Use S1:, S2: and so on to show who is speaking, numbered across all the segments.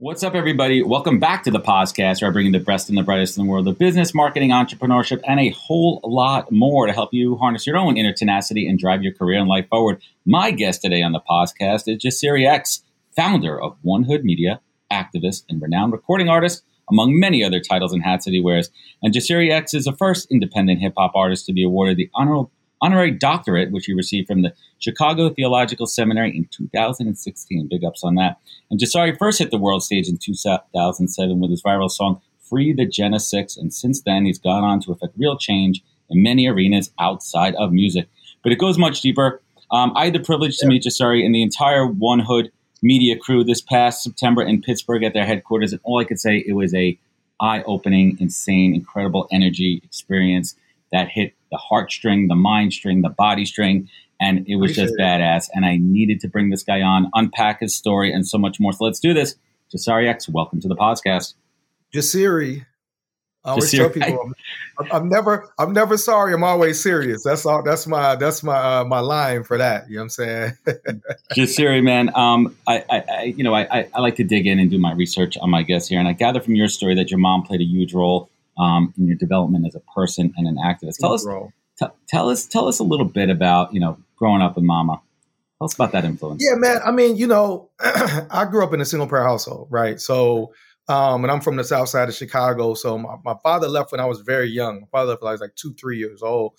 S1: What's up, everybody? Welcome back to the podcast where I bring you the best and the brightest in the world of business, marketing, entrepreneurship, and a whole lot more to help you harness your own inner tenacity and drive your career and life forward. My guest today on the podcast is Jasiri X, founder of 1Hood Media, activist, and renowned recording artist, among many other titles and hats that he wears. And Jasiri X is the first independent hip hop artist to be awarded the honorable honorary doctorate, which he received from the Chicago Theological Seminary in 2016. Big ups on that. And Jasiri first hit the world stage in 2007 with his viral song Free the 6, and since then he's gone on to effect real change in many arenas outside of music. But it goes much deeper. Um, I had the privilege to meet Jasiri and the entire 1Hood media crew this past September in Pittsburgh at their headquarters, and all I could say it was a eye-opening, insane, incredible energy experience that hit the heartstring, the mind string, the body string, and it was Appreciate just badass. And I needed to bring this guy on, unpack his story, and so much more. So let's do this. Jasiri X, welcome to the podcast.
S2: Jasiri. I always tell people I'm, I'm, never I'm never sorry. I'm always serious. That's all. That's my that's my uh, my line for that. You know what I'm saying?
S1: Jasiri, man. Um, I, I, I you know I, I like to dig in and do my research on my guests here, and I gather from your story that your mom played a huge role um, in your development as a person and an activist. Tell us, t- tell us, tell us a little bit about you know growing up with Mama. Tell us about that influence.
S2: Yeah, man. I mean, you know, I grew up in a single parent household, right? So, um, and I'm from the south side of Chicago. So my, my father left when I was very young. My father left when I was like two, three years old.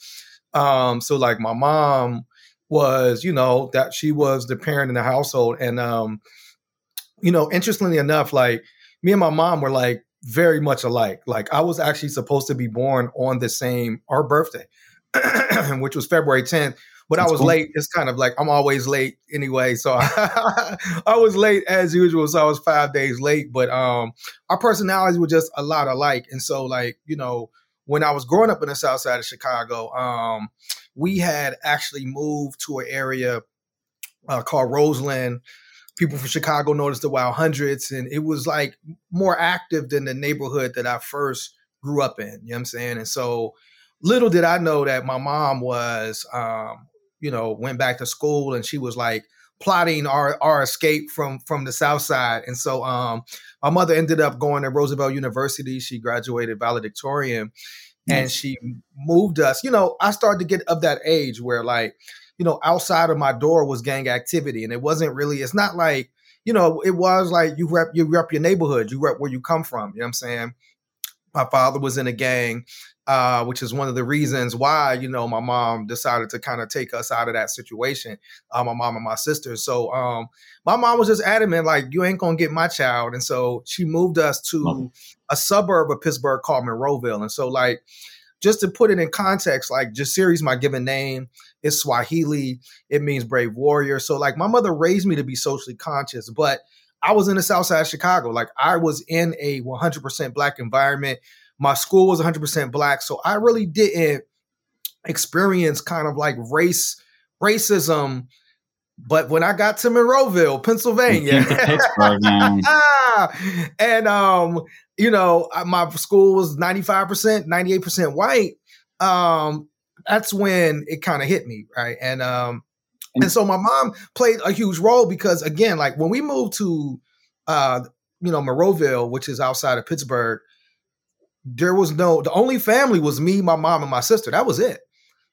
S2: Um, so like my mom was, you know, that she was the parent in the household. And um, you know, interestingly enough, like me and my mom were like very much alike. Like I was actually supposed to be born on the same our birthday, which was February 10th. But That's I was cool. late. It's kind of like I'm always late anyway. So I, was late as usual. So I was five days late. But um our personalities were just a lot alike. And so like, you know, when I was growing up in the south side of Chicago, um, we had actually moved to an area uh, called Roseland people from Chicago noticed the Wild Hundreds, and it was like more active than the neighborhood that I first grew up in. You know what I'm saying? And so little did I know that my mom was, um, you know, went back to school and she was like plotting our our escape from from the South Side. And so um, my mother ended up going to Roosevelt University. She graduated valedictorian. And she moved us. You know, I started to get of that age where like you know, outside of my door was gang activity. And it wasn't really, it's not like, you know, it was like you rep you rep your neighborhood, you rep where you come from. You know what I'm saying? My father was in a gang, uh, which is one of the reasons why, you know, my mom decided to kind of take us out of that situation. Uh, my mom and my sister. So um, my mom was just adamant, like, you ain't gonna get my child. And so she moved us to a suburb of Pittsburgh called Monroeville. And so like just to put it in context, like Jasiri's my given name. It's Swahili. It means brave warrior. So like my mother raised me to be socially conscious, but I was in the South Side of Chicago. Like I was in a 100% black environment. My school was 100% black, so I really didn't experience kind of like race racism. But when I got to Monroeville, Pennsylvania, and um, you know, my school was 95%, 98% white. Um, that's when it kind of hit me, right? And um, and so my mom played a huge role because again, like when we moved to uh, you know, Monroeville, which is outside of Pittsburgh, there was no the only family was me, my mom, and my sister. That was it.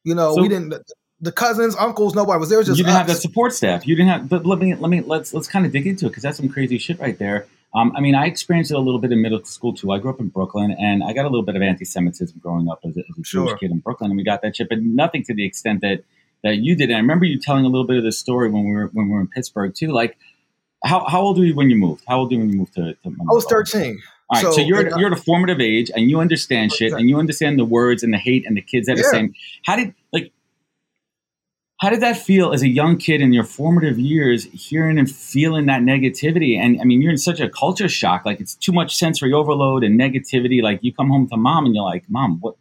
S2: You know, so, we didn't the cousins, uncles, nobody was there. Was just
S1: you didn't
S2: us.
S1: have that support staff. You didn't have. But let me let me let's let's kind of dig into it because that's some crazy shit right there. Um, I mean, I experienced it a little bit in middle school too. I grew up in Brooklyn, and I got a little bit of anti-Semitism growing up as a, as a
S2: Sure.
S1: Jewish kid in Brooklyn, and we got that shit, but nothing to the extent that that you did. And I remember you telling a little bit of this story when we were when we were in Pittsburgh too. Like, how, how old were you when you moved? How old were you when you moved to? to
S2: I was 13.
S1: All right, so,
S2: So,
S1: you're
S2: I-
S1: you're at a formative age, and you understand shit, and you understand the words and the hate and the kids that are
S2: Yeah.
S1: saying. How did like? How did that feel as a young kid in your formative years, hearing and feeling that negativity? And I mean, you're in such a culture shock. Like it's too much sensory overload and negativity. Like you come home to mom and you're like, "Mom, what?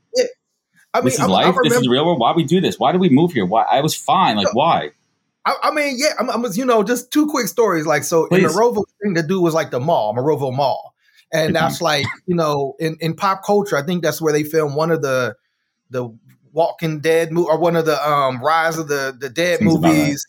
S2: I mean,
S1: this is
S2: I, I
S1: life. this is real world. Why we do this? Why do we move here? Why I was fine. Like why?
S2: I, I mean, yeah, I'm, I'm, you know, just two quick stories. Like, so in
S1: Please.
S2: Monroeville, thing to do was like the mall, Monroeville Mall, and that's like, you know, in, in pop culture, I think that's where they filmed one of the the Walking Dead movie or one of the um Rise of the the Dead
S1: Seems
S2: movies.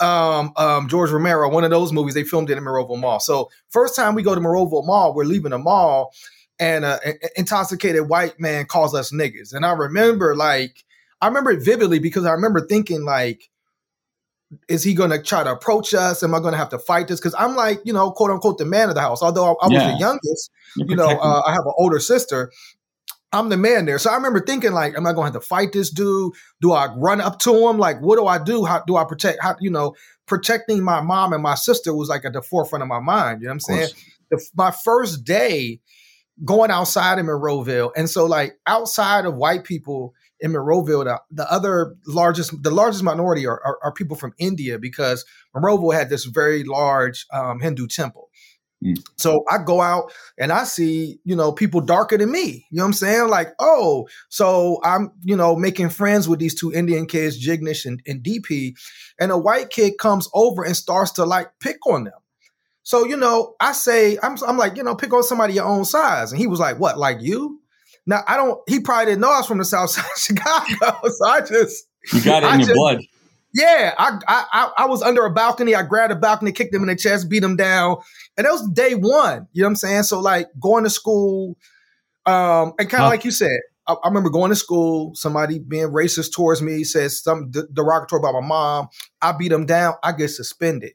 S2: Um, um, George Romero, one of those movies, they filmed it in Monroeville Mall. So first time we go to Monroeville Mall, we're leaving the mall, and uh, an intoxicated white man calls us niggas, and I remember like I remember it vividly because I remember thinking like is he going to try to approach us? Am I going to have to fight this? Because I'm like, you know, quote unquote, the man of the house. Although I, I was
S1: Yeah.
S2: the youngest,
S1: You're
S2: you know, uh, I have an older sister. I'm the man there. So I remember thinking, like, am I going to have to fight this dude? Do I run up to him? Like, what do I do? How do I protect? How, you know, protecting my mom and my sister was like at the forefront of my mind. You know what I'm saying? the, my first day going outside in Monroeville, and so like outside of white people in Monroeville, the, the other largest, the largest minority are, are, are people from India because Monroeville had this very large um, Hindu temple.
S1: Mm.
S2: So I go out and I see, you know, people darker than me. You know what I'm saying? Like, oh, so I'm, you know, making friends with these two Indian kids, Jignish and, and DP, and a white kid comes over and starts to like pick on them. So, you know, I say, I'm, I'm like, you know, pick on somebody your own size. And he was like, what, like you? Now, I don't, he probably didn't know I was from the South Side of Chicago. So I just,
S1: You got it
S2: I
S1: in your
S2: just-
S1: blood.
S2: yeah, I, I I I was under a balcony. I grabbed a balcony, kicked him in the chest, beat him down, and that was day one. You know what I'm saying? So like going to school, um, and kind of
S1: Huh.
S2: like you said, I, I remember going to school. Somebody being racist towards me says something de- derogatory about my mom. I beat him down. I get suspended,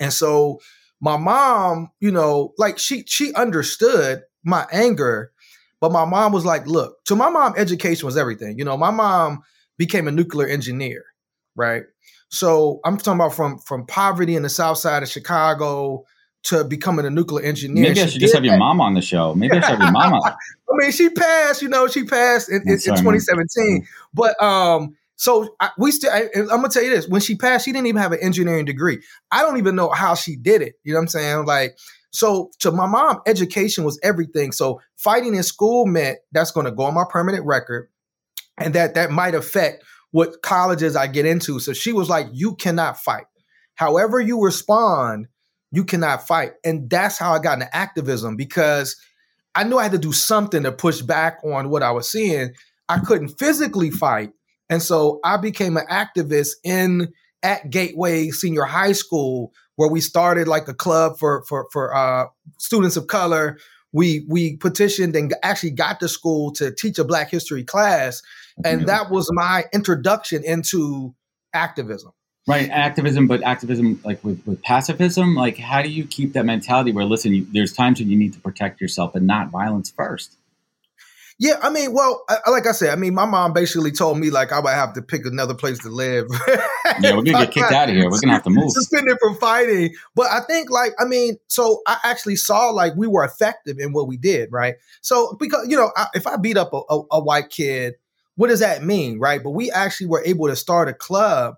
S2: and so my mom, you know, like she she understood my anger, but my mom was like, "Look, to my mom, education was everything. You know, my mom became a nuclear engineer." right? So I'm talking about from from poverty in the South Side of Chicago to becoming a nuclear engineer.
S1: Maybe I should just have your mom on the show. Maybe I should have your mom on.
S2: I mean, she passed. You know, she passed in, in, in
S1: sorry, man.
S2: 2017. But um, so I, we still. I, I'm gonna tell you this: when she passed, she didn't even have an engineering degree. I don't even know how she did it. You know what I'm saying? Like. So to my mom, education was everything. So fighting in school meant that's going to go on my permanent record, and that that might affect what colleges I get into. So she was like, "You cannot fight. However you respond, you cannot fight." And that's how I got into activism because I knew I had to do something to push back on what I was seeing. I couldn't physically fight, and so I became an activist in at Gateway Senior High School, where we started like a club for for for uh, students of color. We we petitioned and actually got the school to teach a Black History class, and that was my introduction into activism.
S1: Right, activism, but activism like with, with pacifism. Like, how do you keep that mentality where, listen, you, there's times when you need to protect yourself and not violence first?
S2: Yeah, I mean, well, I, like I said, I mean, my mom basically told me like I would have to pick another place to live.
S1: Yeah, we're gonna get kicked out of here. We're gonna have to move.
S2: suspended from fighting. But I think like I mean, so I actually saw like we were effective in what we did, right? So because you know, I, if I beat up a, a, a white kid, what does that mean, right? But we actually were able to start a club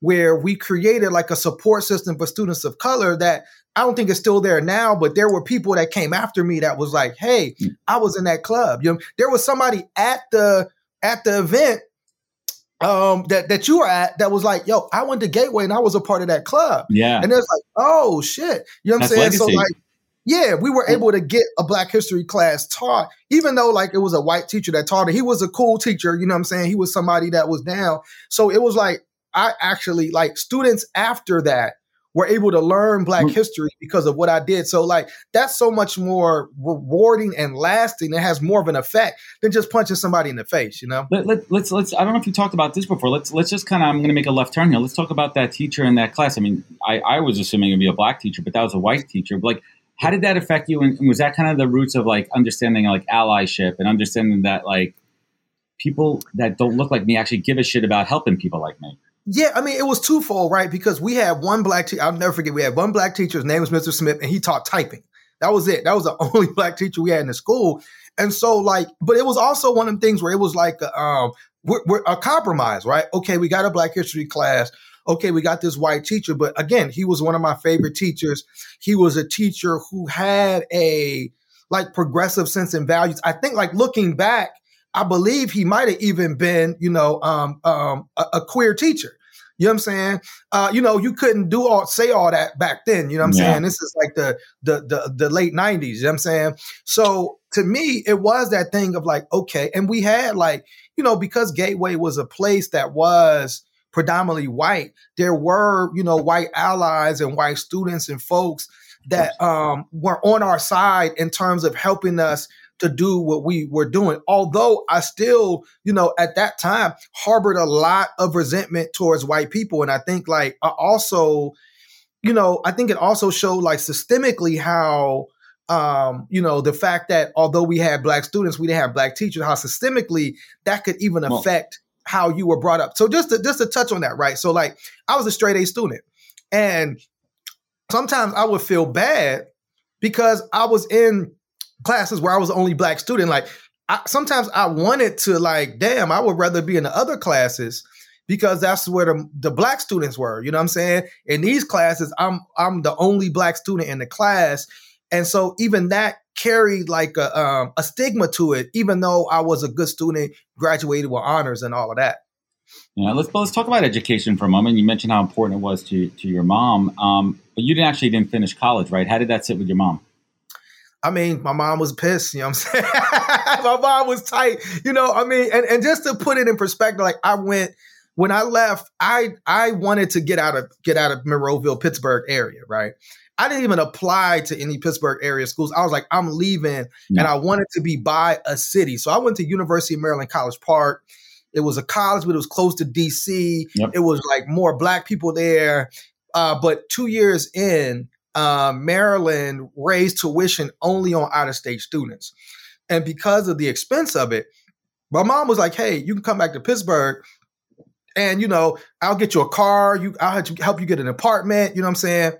S2: where we created like a support system for students of color that I don't think is still there now, but there were people that came after me that was like, "Hey, I was in that club." You know, there was somebody at the at the event um that that you were at that was like, "Yo, I went to Gateway and I was a part of that club."
S1: Yeah,
S2: And it's like, "Oh shit." You know what I'm
S1: That's
S2: saying? So like yeah, we were able to get a Black History class taught, even though like it was a white teacher that taught it. He was a cool teacher, you know what I'm saying? He was somebody that was down. So it was like I actually like students after that were able to learn Black
S1: Mm.
S2: history because of what I did. So like that's so much more rewarding and lasting. It has more of an effect than just punching somebody in the face, you know?
S1: Let, let, let's let's. I don't know if you talked about this before. Let's let's just kind of. I'm going to make a left turn here. Let's talk about that teacher in that class. I mean, I, I was assuming it'd be a black teacher, but that was a white teacher. Like, how did that affect you? And, and was that kind of the roots of like understanding like allyship and understanding that like people that don't look like me actually give a shit about helping people like me?
S2: Yeah, I mean, it was twofold, right? Because we had one black teacher, I'll never forget, we had one black teacher, his name was Mr. Smith, and he taught typing. That was it. That was the only black teacher we had in the school. And so, like, but it was also one of the things where it was like, um, we're, we're a compromise, right? Okay, we got a black history class. Okay, we got this white teacher. But again, he was one of my favorite teachers. He was a teacher who had a like progressive sense and values. I think, like, looking back, I believe he might have even been, you know, um, um, a, a, queer teacher. You know what I'm saying? Uh, you know, you couldn't do all say all that back then. You know what I'm yeah. saying? This is like the, the the the late '90s. You know what I'm saying? So to me, it was that thing of like, okay, and we had like, you know, because Gateway was a place that was predominantly white, there were, you know, white allies and white students and folks that um, were on our side in terms of helping us to do what we were doing. Although I still, you know, at that time harbored a lot of resentment towards white people. And I think like I also, you know, I think it also showed like systemically how um, you know, the fact that although we had black students, we didn't have black teachers, how systemically that could even affect how you were brought up. So just to just to touch on that, right? So like I was a straight A student and sometimes I would feel bad because I was in classes where I was the only black student. Like I, sometimes I wanted to like, damn, I would rather be in the other classes because that's where the, the black students were. You know what I'm saying? In these classes, I'm I'm the only black student in the class, and so even that carried like a um, a stigma to it. Even though I was a good student, graduated with honors and all of that.
S1: Yeah, let's let's talk about education for a moment. You mentioned how important it was to to your mom, um, but you didn't actually didn't finish college, right? How did that sit with your mom?
S2: I mean, my mom was pissed, you know what I'm saying? my mom was tight, you know, I mean, and, and just to put it in perspective, like I went when I left, I I wanted to get out of get out of Monroeville, Pittsburgh area, right? I didn't even apply to any Pittsburgh area schools. I was like, I'm leaving, yeah. and I wanted to be by a city. So I went to University of Maryland College Park. It was a college, but it was close to DC. Yep. It was like more black people there. Uh, but two years in, uh, Maryland raised tuition only on out of state students. And because of the expense of it, my mom was like, hey, you can come back to Pittsburgh and, you know, I'll get you a car. You, I'll help you get an apartment. You know what I'm saying?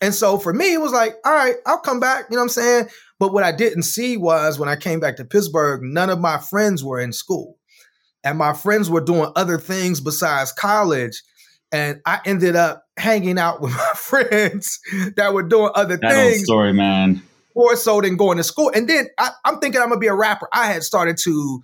S2: And so for me, it was like, all right, I'll come back. You know what I'm saying? But what I didn't see was when I came back to Pittsburgh, none of my friends were in school. And my friends were doing other things besides college and I ended up hanging out with my friends that were doing other that things.
S1: story, man.
S2: More so than going to school. And then I, I'm thinking I'm gonna be a rapper. I had started to,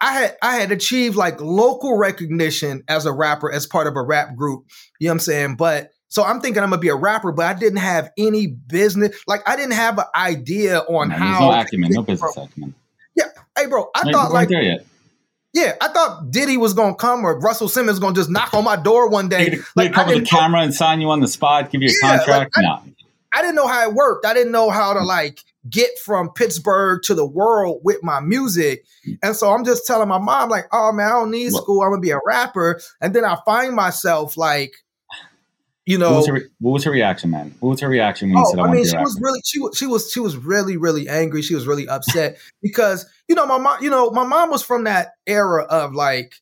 S2: I had I had achieved like local recognition as a rapper as part of a rap group. You know what I'm saying? But so I'm thinking I'm gonna be a rapper, but I didn't have any business. Like I didn't have an idea on no, how.
S1: No acumen, no business acumen.
S2: Yeah, hey, bro. I no, thought like there yet. Yeah, I thought Diddy was gonna come or Russell Simmons gonna just knock on my door one day.
S1: Like, with the camera and sign you on the spot, give you a yeah, contract. Like,
S2: I, no. I didn't know how it worked. I didn't know how to like get from Pittsburgh to the world with my music. And so I'm just telling my mom, like, oh man, I don't need school. I'm gonna be a rapper. And then I find myself like you know,
S1: what was, her, what was her reaction, man? What was her reaction when you oh, said, "I, I mean,
S2: she was really, she was, she was, she was really, really angry. She was really upset because you know, my mom, you know, my mom was from that era of like,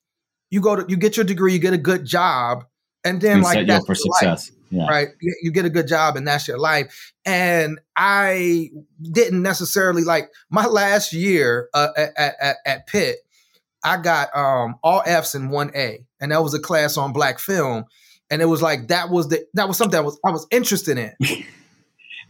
S2: you go to, you get your degree, you get a good job, and then and like that's
S1: for success,
S2: yeah. right? You, you get a good job, and that's your life. And I didn't necessarily like my last year uh, at, at, at Pitt. I got um, all Fs and one A, and that was a class on black film and it was like that was the that was something I was I was interested in.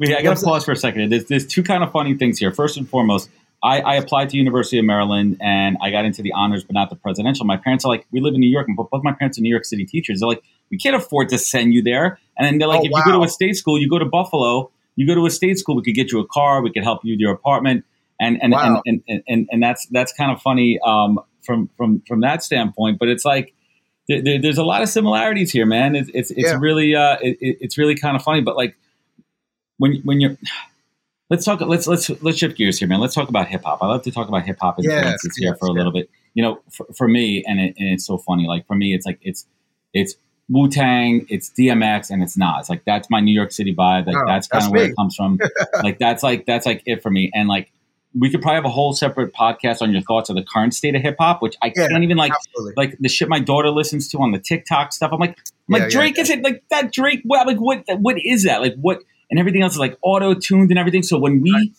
S1: Wait, I got to pause for a second. There's, there's two kind of funny things here. First and foremost, I, I, applied to University of Maryland and I got into the honors, but not the presidential. My parents are like, we live in New York, and both my parents are New York City teachers. They're like, we can't afford to send you there. And then they're like, oh, if wow. you go to a state school, you go to Buffalo, you go to a state school, we could get you a car, we could help you with your apartment, and and wow. and, and, and, and, that's that's kind of funny um, from from from that standpoint. But it's like there, there's a lot of similarities here, man. It's it's, it's yeah. really uh, it, it's really kind of funny. But like when when you're let's talk let's let's let's shift gears here, man. Let's talk about hip hop. I love to talk about hip hop influences yes, here for a little bit. You know, for, for me, and, it, and it's so funny. Like for me, it's like it's it's Wu Tang, it's DMX, and it's Nas. Like that's my New York City vibe. Like
S2: Oh,
S1: that's kind of where it comes from. like that's like that's like it for me. And like we could probably have a whole separate podcast on your thoughts of the current state of hip hop, which I
S2: Yeah,
S1: can't even like
S2: Absolutely.
S1: like the shit my daughter listens to on the TikTok stuff. I'm like, I'm
S2: Yeah,
S1: like Drake
S2: yeah.
S1: is it like that Drake? Well, like what what is that? Like what and everything else is like auto tuned and everything. So when we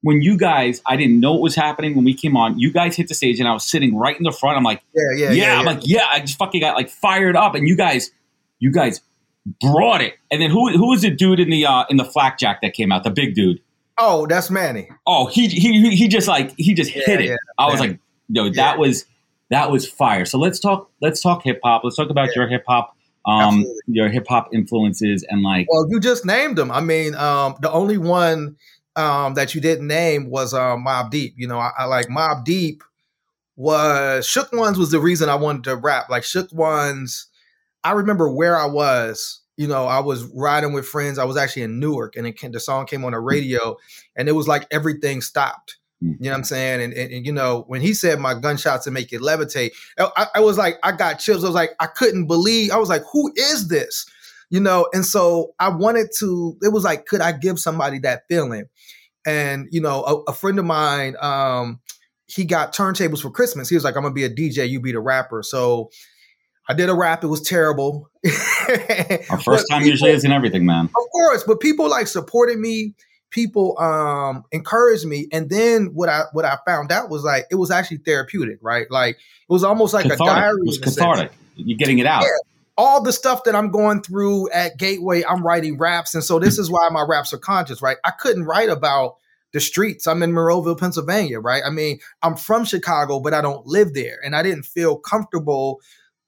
S1: when you guys, I didn't know what was happening when we came on. You guys hit the stage and I was sitting right in the front. I'm like,
S2: yeah, yeah,
S1: yeah,
S2: yeah.
S1: I'm like, yeah, I just fucking got like fired up, and you guys, you guys brought it. And then who who was the dude in the uh in the flak jack that came out? The big dude.
S2: Oh, that's Manny.
S1: Oh, he he he just like he just
S2: Yeah,
S1: hit it.
S2: yeah,
S1: I was
S2: man.
S1: like, yo,
S2: Yeah.
S1: that was that was fire. So let's talk let's talk hip hop. Let's talk about your hip hop um
S2: Absolutely.
S1: your hip hop influences and like
S2: Well, you just named them. I mean, um, the only one um, that you didn't name was um, Mobb Deep. You know, I, I like Mobb Deep was Shook Ones was the reason I wanted to rap. Like Shook Ones, I remember where I was. You know, I was riding with friends. I was actually in Newark, and it came, the song came on the radio, and it was like everything stopped.
S1: Mm.
S2: You know what I'm saying? And, and, and, you know, when he said my gunshots to make it levitate, I, I was like, I got chills. I was like, I couldn't believe. I was like, who is this? You know, and so I wanted to. It was like, could I give somebody that feeling? And you know, a, a friend of mine, um, he got turntables for Christmas. He was like, I'm gonna be a DJ, you be the rapper. So I did a rap. It was terrible.
S1: our first time usually isn't everything, man.
S2: of course, but people like supported me. People um encouraged me, and then what I what I found out was like it was actually therapeutic, right? Like it was almost like a diary.
S1: It was cathartic. You're getting it out.
S2: Yeah. All the stuff that I'm going through at Gateway, I'm writing raps, and so this is why my raps are conscious, right? I couldn't write about the streets. I'm in Monroeville, Pennsylvania, right? I mean, I'm from Chicago, but I don't live there, and I didn't feel comfortable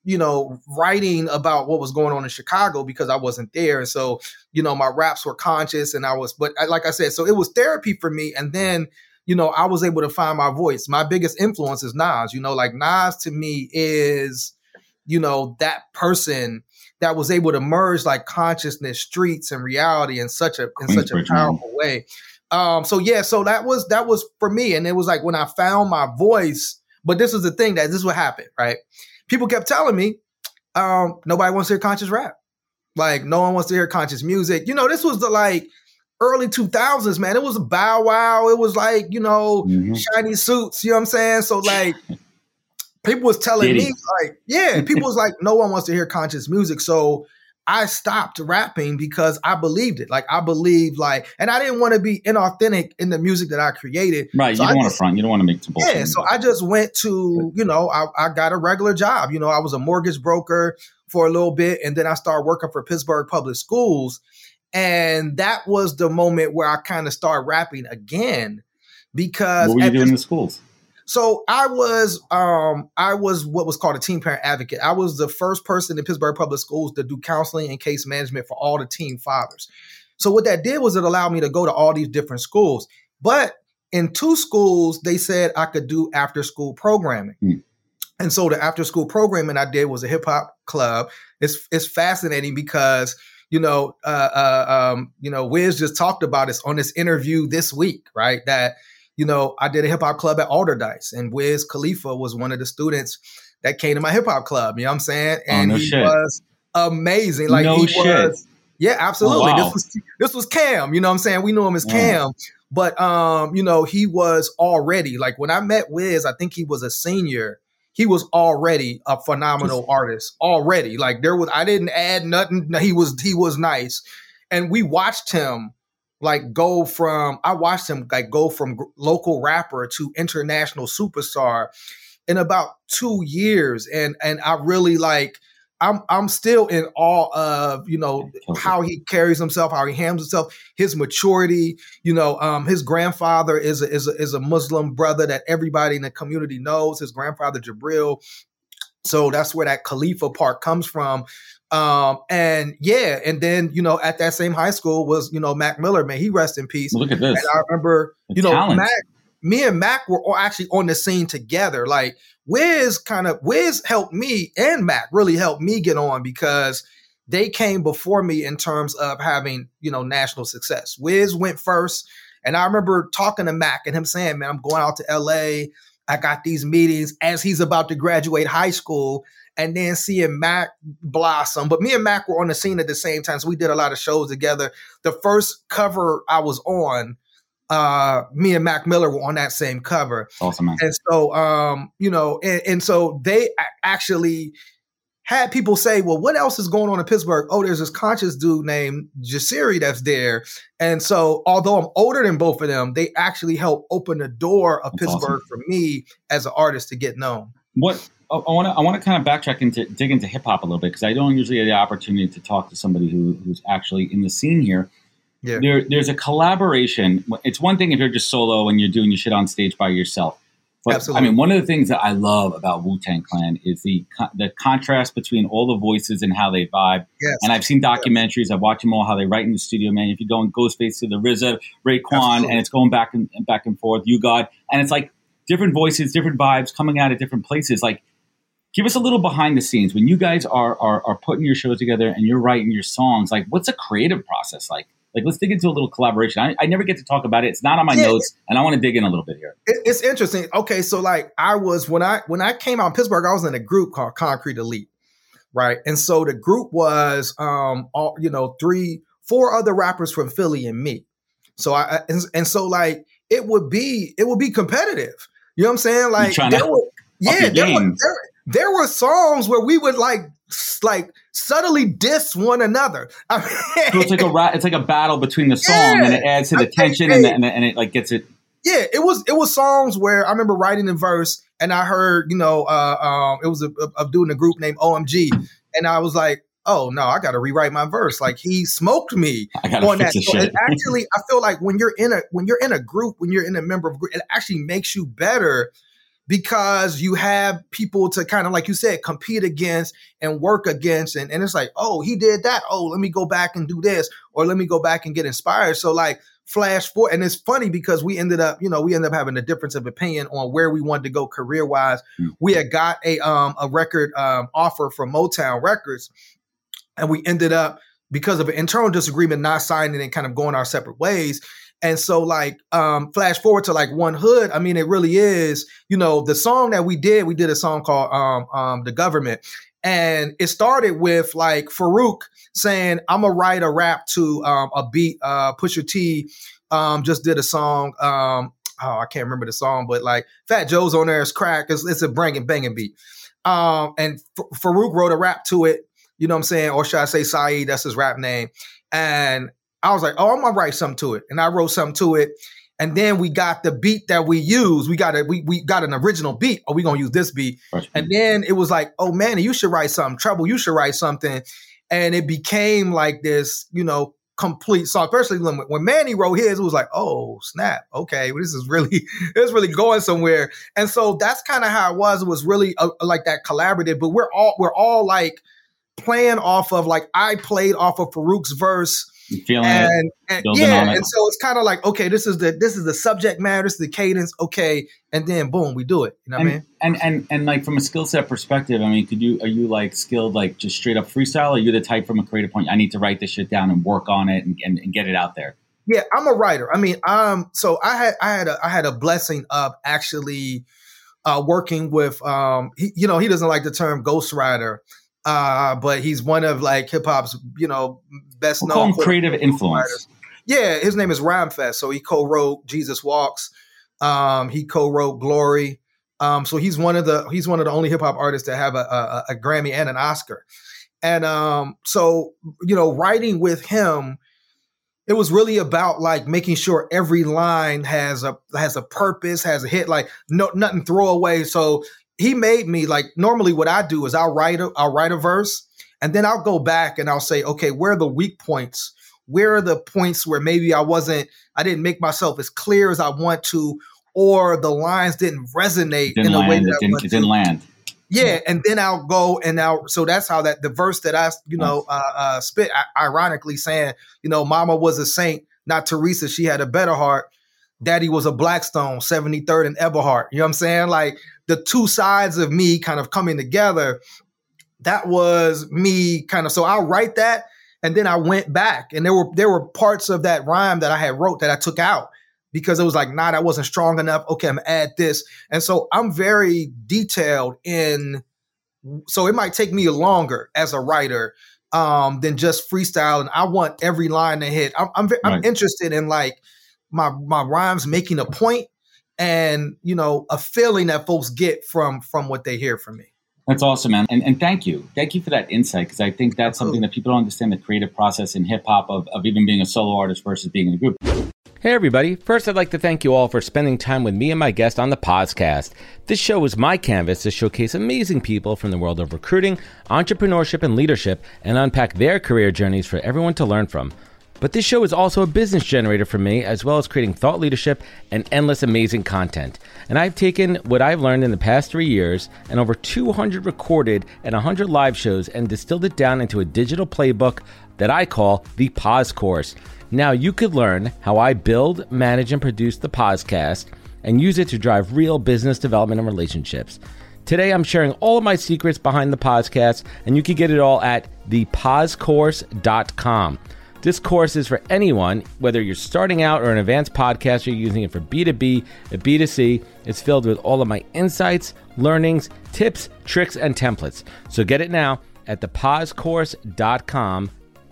S2: you know, writing about what was going on in Chicago because I wasn't there. And so, you know, my raps were conscious and I was, but I, like I said, so it was therapy for me. And then, you know, I was able to find my voice. My biggest influence is Nas, you know, like Nas to me is, you know, that person that was able to merge like consciousness, streets, and reality in such a in such a powerful way. Um, so yeah, so that was that was for me. And it was like when I found my voice, but this is the thing that this is what happened, right? People kept telling me, um, nobody wants to hear conscious rap. Like no one wants to hear conscious music. You know, this was the like early 2000s, man. It was a bow wow. It was like, you know,
S1: Mhm.
S2: shiny suits, you know what I'm saying? So like people was telling
S1: Diddy.
S2: me like, yeah, people was like, no one wants to hear conscious music. So I stopped rapping because I believed it. Like I believed like, and I didn't want to be inauthentic in the music that I created.
S1: Right.
S2: So
S1: you don't want to front. You don't want to make.
S2: Yeah, so I just went to, you know, I, I got a regular job. You know, I was a mortgage broker for a little bit, and then I started working for Pittsburgh Public Schools. And that was the moment where I kind of started rapping again because
S1: what were you doing
S2: this-
S1: in the schools?
S2: So I was um I was what was called a teen parent advocate. I was the first person in Pittsburgh Public Schools to do counseling and case management for all the teen fathers. So what that did was it allowed me to go to all these different schools. But in two schools, they said I could do after school programming.
S1: Hmm.
S2: And so the after school programming I did was a hip hop club. It's it's fascinating because you know uh, uh um you know Wiz just talked about this on this interview this week, right? That you know, I did a hip hop club at Allderdice, and Wiz Khalifa was one of the students that came to my hip hop club. You know what I'm saying?
S1: Oh,
S2: And
S1: no
S2: he
S1: shit.
S2: was amazing. Like
S1: No
S2: he
S1: shit.
S2: was, yeah, absolutely.
S1: Wow.
S2: This was this was Cam. You know what I'm saying? We knew him as
S1: Yeah.
S2: Cam, but um, you know, he was already like when I met Wiz. I think he was a senior. He was already a phenomenal artist. Already, like there was, I didn't add nothing. He was he was nice, and we watched him like go from I watched him like go from local rapper to international superstar in about 2 years and and I really like I'm I'm still in awe of you know how he carries himself how he handles himself his maturity you know um his grandfather is a, is a, is a Muslim brother that everybody in the community knows his grandfather Jabril so that's where that Khalifa part comes from um and yeah and then you know at that same high school was you know Mac Miller man he rest in peace
S1: Look at this.
S2: and I remember,
S1: The
S2: you know,
S1: talent.
S2: Mac, me and Mac were all actually on the scene together. Like Wiz kind of Wiz helped me and Mac really helped me get on because they came before me in terms of having, you know, national success. Wiz went first. And I remember talking to Mac and him saying, man, I'm going out to LA. I got these meetings as he's about to graduate high school and then seeing Mac blossom. But me and Mac were on the scene at the same time. So we did a lot of shows together. The first cover I was on, uh, me and Mac Miller were on that same cover.
S1: Awesome, man.
S2: And so, um, you know, and, and so they actually had people say, well, what else is going on in Pittsburgh? Oh, there's this conscious dude named Jasiri that's there. And so, although I'm older than both of them, they actually helped open the door of that's Pittsburgh awesome. for me as an artist to get known.
S1: What oh, I want to I want to kind of backtrack into dig into hip hop a little bit because I don't usually have the opportunity to talk to somebody who who's actually in the scene here. Yeah. There, there's a collaboration. It's one thing if you're just solo and you're doing your shit on stage by yourself. But Absolutely. I mean, one of the things that I love about Wu Tang Clan is the the contrast between all the voices and how they vibe. Yes. And I've seen documentaries. I've watched them all how they write in the studio. Man, if you go in Ghostface to the RZA, Raekwon, Absolutely. and it's going back and back and forth. You God, and it's like different voices, different vibes coming out of different places. Like, give us a little behind the scenes when you guys are are, are putting your show together and you're writing your songs. Like, what's a creative process like? Like, let's dig into a little collaboration. I, I never get to talk about it. It's not on my yeah. notes, and I want to dig in a little bit here.
S2: It, it's interesting. Okay, so like I was when I when I came out in Pittsburgh, I was in a group called Concrete Elite, right? And so the group was um all you know three four other rappers from Philly and me. So I and, and so like it would be it would be competitive. You know what I'm saying? Like there were, yeah, there were, there, there were songs where we would like like subtly diss one another. I
S1: mean, so it's like a ra- it's like a battle between the song, yeah, and it adds to the I tension, and, and, and, it like gets it.
S2: Yeah, it was it was songs where I remember writing the verse, and I heard you know uh, um, it was a, a, a dude in a group named OMG, and I was like, oh no, I got to rewrite my verse. Like he smoked me on that. So actually, I feel like when you're in a when you're in a group, when you're in a member of a group, it actually makes you better because you have people to kind of like you said compete against and work against and, and it's like oh he did that. Oh let me go back and do this or let me go back and get inspired. So like flash forward and it's funny because we ended up you know we ended up having a difference of opinion on where we wanted to go career wise mm-hmm. we had got a um a record um offer from motown records and we ended up because of an internal disagreement not signing and kind of going our separate ways and so like um flash forward to like 1Hood, I mean it really is, you know, the song that we did, we did a song called um um The Government. And it started with like Farouk saying, I'm gonna write a rap to um a beat. Uh Pusha T um just did a song um oh, I can't remember the song, but like Fat Joe's on there is crack. It's, it's a banging banging beat. Um, and F- Farouk wrote a rap to it. You know what I'm saying? Or should I say Saeed? That's his rap name. And I was like, oh, I'm gonna write something to it, and I wrote something to it. And then we got the beat that we use. We got a we we got an original beat. Oh, we gonna use this beat. And then it was like, oh man, you should write something. Trouble, you should write something. And it became like this, you know, complete song. Especially when, when Manny wrote his, it was like, oh snap, okay, well, this is really this is really going somewhere. And so that's kind of how it was. It was really a, uh, like that collaborative. But we're all we're all like playing off of like I played off of Farouk's verse
S1: feeling
S2: and, it, and yeah, and so it's kind of like okay, this is the this is the subject matter, this is the cadence, okay, and then boom, we do it. You know
S1: and,
S2: what I mean?
S1: And and and like from a skill set perspective, I mean, could you are you like skilled like just straight up freestyle? Or are you the type from a creative point? I need to write this shit down and work on it and, and, and get it out there.
S2: Yeah, I'm a writer. I mean, um, so I had I had a I had a blessing of actually uh, working with um, he, you know, he doesn't like the term ghostwriter uh, but he's one of like hip hop's you know best
S1: we'll known creative influence.
S2: Yeah, his name is Rhymefest. So he co-wrote Jesus Walks. Um, he co-wrote Glory. Um, so he's one of the he's one of the only hip hop artists to have a, a, a Grammy and an Oscar. And um, so you know, writing with him, it was really about like making sure every line has a has a purpose, has a hit, like no nothing throwaway. So he made me like normally what I do is I'll write a, I'll write a verse and then I'll go back and I'll say, okay, where are the weak points? Where are the points where maybe I wasn't, I didn't make myself as clear as I want to, or the lines didn't resonate
S1: didn't
S2: in a way
S1: that it didn't, it didn't land.
S2: Yeah, and then I'll go and now, so that's how that the verse that I, you know, uh, uh, spit, ironically saying, you know, Mama was a saint, not Teresa. She had a better heart. Daddy was a Blackstone, 73rd and Eberhart. You know what I'm saying? Like the two sides of me kind of coming together. That was me kind of so I'll write that and then I went back and there were there were parts of that rhyme that I had wrote that I took out because it was like, nah, that wasn't strong enough. Okay, I'm add this. And so I'm very detailed in so it might take me longer as a writer um, than just freestyle. And I want every line to hit. I'm I'm, I'm interested in like my my rhymes making a point and you know a feeling that folks get from from what they hear from me.
S1: That's awesome, man. And, and thank you. Thank you for that insight because I think that's something that people don't understand the creative process in hip hop of, of even being a solo artist versus being in a group.
S3: Hey, everybody. First, I'd like to thank you all for spending time with me and my guest on the podcast. This show is my canvas to showcase amazing people from the world of recruiting, entrepreneurship, and leadership and unpack their career journeys for everyone to learn from. But this show is also a business generator for me, as well as creating thought leadership and endless amazing content. And I've taken what I've learned in the past three years and over 200 recorded and 100 live shows and distilled it down into a digital playbook that I call the Pause Course. Now you could learn how I build, manage, and produce the podcast and use it to drive real business development and relationships. Today, I'm sharing all of my secrets behind the podcast, and you can get it all at thepausecourse.com. This course is for anyone, whether you're starting out or an advanced podcaster using it for B2B and B2C. It's filled with all of my insights, learnings, tips, tricks, and templates. So get it now at thepausecourse.com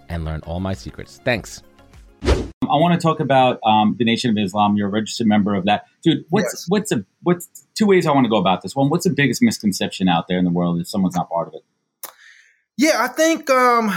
S3: and learn all my secrets. Thanks.
S1: I want to talk about um, the Nation of Islam. You're a registered member of that, dude. What's yes. what's a what's two ways I want to go about this? One, what's the biggest misconception out there in the world if someone's not part of it?
S2: Yeah, I think um,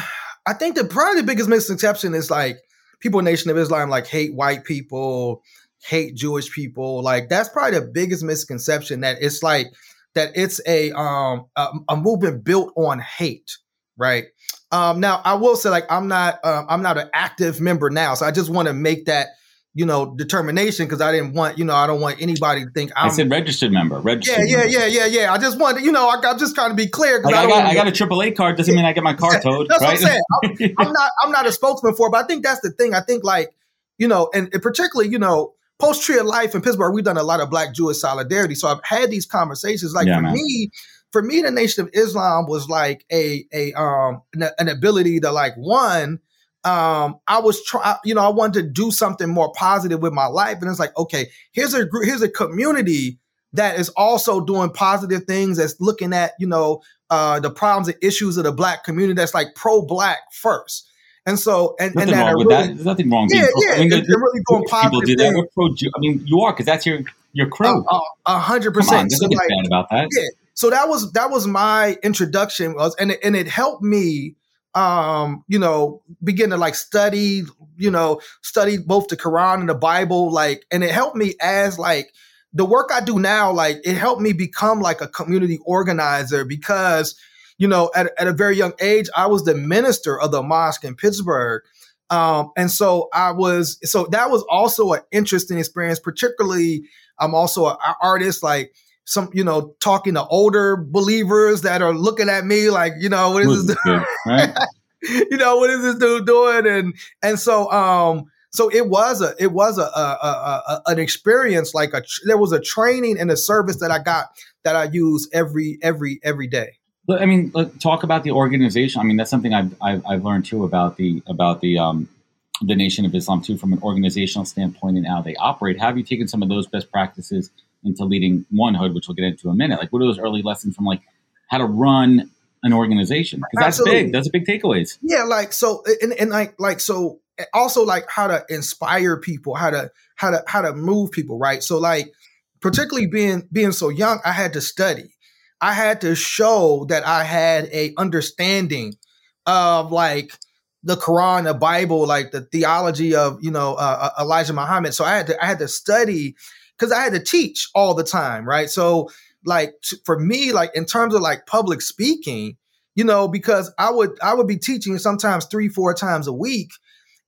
S2: I think the probably the biggest misconception is like people in Nation of Islam like hate white people, hate Jewish people. Like that's probably the biggest misconception that it's like that it's a um a, a movement built on hate, right? Um, now I will say like I'm not um, I'm not an active member now, so I just want to make that you know, determination because I didn't want, you know, I don't want anybody to think I'm.
S1: I said registered member. Registered.
S2: Yeah, yeah, yeah, yeah, yeah. I just wanted, you know, I, am just trying to be clear
S1: because like I, got, I got a AAA card. Doesn't mean I get my car towed.
S2: That's
S1: right?
S2: what I'm saying. I'm, I'm, not. I'm not a spokesman for, it, but I think that's the thing. I think like, you know, and, and particularly, you know, post tree of life in Pittsburgh, we've done a lot of Black Jewish solidarity. So I've had these conversations. Like yeah, for man. me, for me, the Nation of Islam was like a a um an, an ability to like one um, I was trying, you know, I wanted to do something more positive with my life. And it's like, okay, here's a here's a community that is also doing positive things, that's looking at, you know, uh, the problems and issues of the black community that's like pro-black first. And so, and,
S1: nothing
S2: and
S1: wrong with really, that. There's nothing wrong.
S2: Yeah, yeah. I mean, they're, they're really doing positive
S1: people do that. We're pro. I mean, you are because that's your your crew.
S2: A hundred percent.
S1: There's nothing like, bad about that.
S2: Yeah. So that was that was my introduction was, and it, and it helped me um, you know, begin to like study, you know, study both the Quran and the Bible, like, and it helped me as like the work I do now, like it helped me become like a community organizer because, you know, at, at a very young age, I was the minister of the mosque in Pittsburgh. Um, and so I was, so that was also an interesting experience, particularly I'm also an artist, like some, you know, talking to older believers that are looking at me like, you know, what is this? Good, right? you know, what is this dude doing? And and so um so it was a it was a, a, a, a an experience like a there was a training and a service that I got that I use every every every day.
S1: I mean, talk about the organization. I mean, that's something I've, I've, I've learned too about the about the um, the Nation of Islam too, from an organizational standpoint and how they operate. How have you taken some of those best practices into leading 1Hood, which we'll get into in a minute. Like, what are those early lessons from like how to run an organization? Because that's big. That's a big takeaways.
S2: Yeah, like so, and, and like like so, also like how to inspire people, how to how to how to move people, right? So like, particularly being being so young, I had to study. I had to show that I had a understanding of like the Quran, the Bible, like the theology of you know uh, uh Elijah Muhammad. So I had to I had to study because I had to teach all the time, right? So like t- for me, like in terms of like public speaking, you know, because I would I would be teaching sometimes three, four times a week.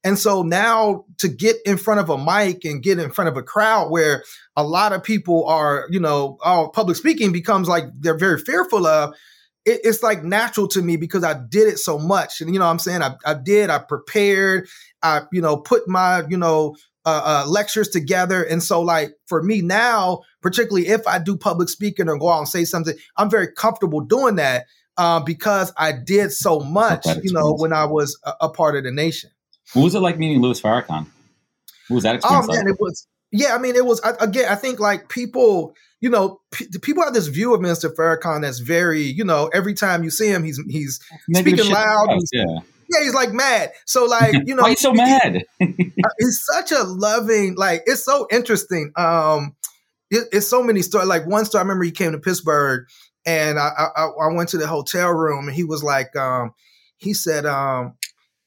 S2: And so now to get in front of a mic and get in front of a crowd where a lot of people are, you know, oh, public speaking becomes like they're very fearful of, it, it's like natural to me because I did it so much. And you know I'm saying? I, I did, I prepared, I, you know, put my, you know, uh, uh, lectures together. And so, like for me now, particularly if I do public speaking or go out and say something, I'm very comfortable doing that uh, because I did so much, you know, when I was a, a, part of the nation.
S1: What was it like meeting Louis Farrakhan? What was that experience?
S2: Oh man,
S1: like?
S2: it was yeah, I mean, it was again. I think like people, you know, p- people have this view of Minister Farrakhan that's very, you know, every time you see him, he's he's Negative speaking loud. He's, yeah. Yeah, he's like mad. So like, you know,
S1: why so mad?
S2: Uh, he's such a loving, like, it's so interesting. Um, it, it's so many stories. Like one story, I remember he came to Pittsburgh, and I, I I went to the hotel room, and he was like, um, he said, um,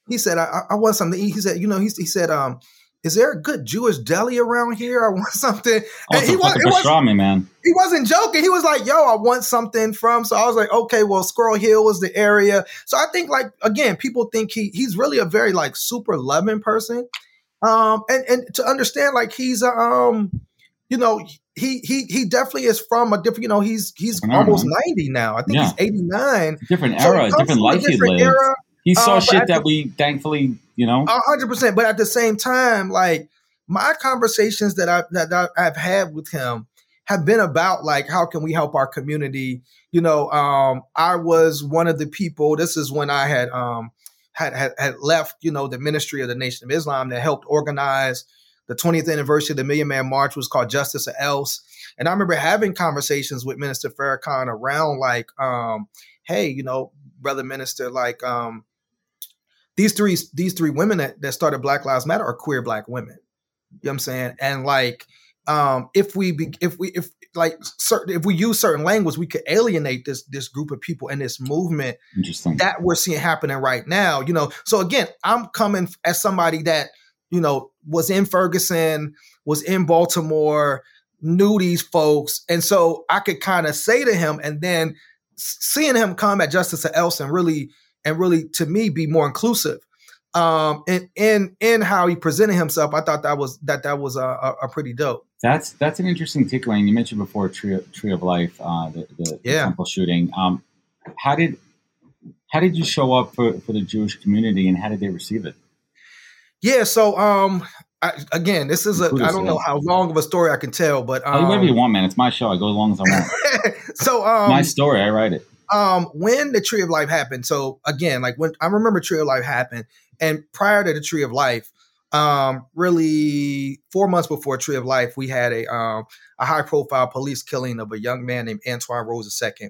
S2: he said, I, I want something. He said, you know, he, he said, um, is there a good Jewish deli around here? I want something.
S1: Oh, and he, was, pastrami, man.
S2: he wasn't joking. He was like, yo, I want something from. So I was like, okay, well, Squirrel Hill was the area. So I think like, again, people think he he's really a very like super loving person. Um, and, and to understand like he's a, um, you know, he he he definitely is from a different, you know, he's he's almost 90 now. I think yeah. he's 89.
S1: Different era, so different life he lived. Era, he saw uh, shit that we thankfully, you know,
S2: hundred percent. But at the same time, like my conversations that I that I've had with him have been about like how can we help our community. You know, um, I was one of the people. This is when I had um had, had had left. You know, the Ministry of the Nation of Islam that helped organize the 20th anniversary of the Million Man March was called Justice or Else. And I remember having conversations with Minister Farrakhan around like, um, hey, you know, brother minister, like, um, these three these three women that, that started Black Lives Matter are queer black women. You know what I'm saying? And like um if we be, if we if like certain if we use certain language, we could alienate this this group of people and this movement that we're seeing happening right now. You know, so again, I'm coming as somebody that, you know, was in Ferguson, was in Baltimore, knew these folks. And so I could kind of say to him and then seeing him come at Justice or Else really and really to me be more inclusive um in in in how he presented himself i thought that was that that was a, a, a pretty dope
S1: that's that's an interesting takeaway and you mentioned before tree of, tree of life uh the, the, yeah. the temple shooting um how did how did you show up for, for the jewish community and how did they receive it
S2: yeah so um I, again, this is a I don't know how long of a story I can tell, but
S1: um, oh, whatever you want, man. It's my show. I go as long as I want.
S2: so um,
S1: my story, I write it
S2: um when the tree of life happened so again like when i remember tree of life happened and prior to the tree of life um really four months before tree of life we had a um a high profile police killing of a young man named antwon rose ii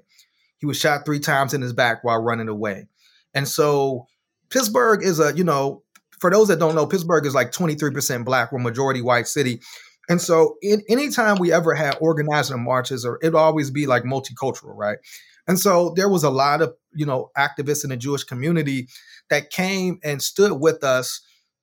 S2: he was shot three times in his back while running away. And so pittsburgh is a you know for those that don't know pittsburgh is like 23% black. We're majority white city. And so in anytime we ever had organizing marches or it'd always be like multicultural right and so there was a lot of, you know, activists in the Jewish community that came and stood with us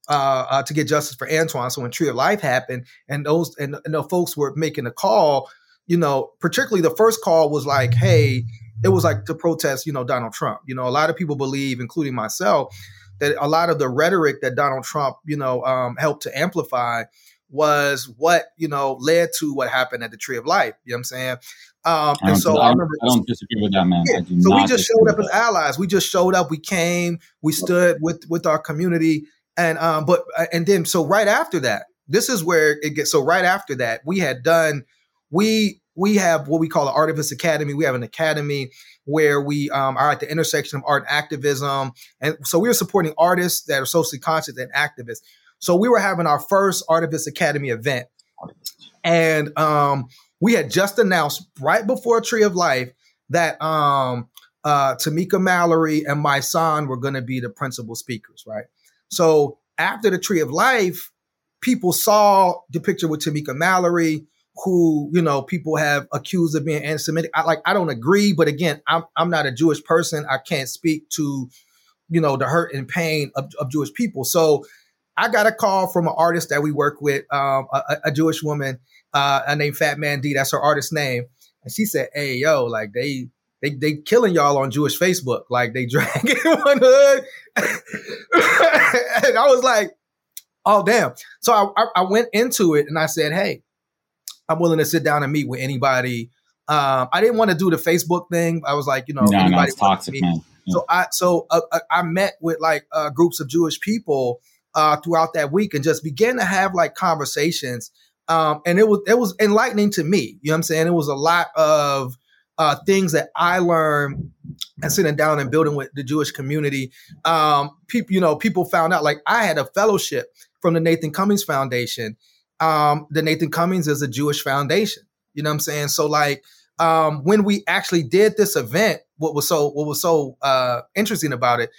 S2: uh, uh, to get justice for Antwon. So when Tree of Life happened, and those and, and the folks were making a call, you know, particularly the first call was like, hey, it was like to protest, you know, Donald Trump. You know, a lot of people believe, including myself, that a lot of the rhetoric that Donald Trump, you know, um, helped to amplify was what you know led to what happened at the Tree of Life. You know what I'm saying? Um, and so I, I, remember.
S1: I don't disagree with that, man. Yeah,
S2: so we just showed up as allies. We just showed up. We came. We stood with with our community, and um, but uh, and then so right after that, this is where it gets. So right after that, we had done. We we have what we call the Artivist Academy. We have an academy where we um, are at the intersection of art and activism, and so we are supporting artists that are socially conscious and activists. So we were having our first Artivist Academy event, and um, we had just announced right before Tree of Life that um, uh, Tamika Mallory and my son were going to be the principal speakers, right? So after the Tree of Life, people saw the picture with Tamika Mallory, who you know people have accused of being anti-Semitic. I like I don't agree, but again, I'm I'm not a Jewish person. I can't speak to you know the hurt and pain of, of Jewish people. So I got a call from an artist that we work with, um, a, a, Jewish woman uh, named Fat Man D. That's her artist name, and she said, "Hey, yo, like they." They, they killing y'all on Jewish Facebook, like they dragging 1Hood, and I was like, "Oh damn!" So I, I, I went into it and I said, "Hey, I'm willing to sit down and meet with anybody. Um, I didn't want to do the Facebook thing. I was like, you know,
S1: no, anybody no, toxic.
S2: Yeah. So I so uh, uh, I met with like uh, groups of Jewish people uh, throughout that week and just began to have like conversations. Um, and it was it was enlightening to me. You know what I'm saying? It was a lot of uh, things that I learned and sitting down and building with the Jewish community. Um, people, you know, people found out like I had a fellowship from the Nathan Cummings Foundation. um, the Nathan Cummings is a Jewish foundation. You know what I'm saying? So like um, when we actually did this event, what was so what was so uh, interesting about it,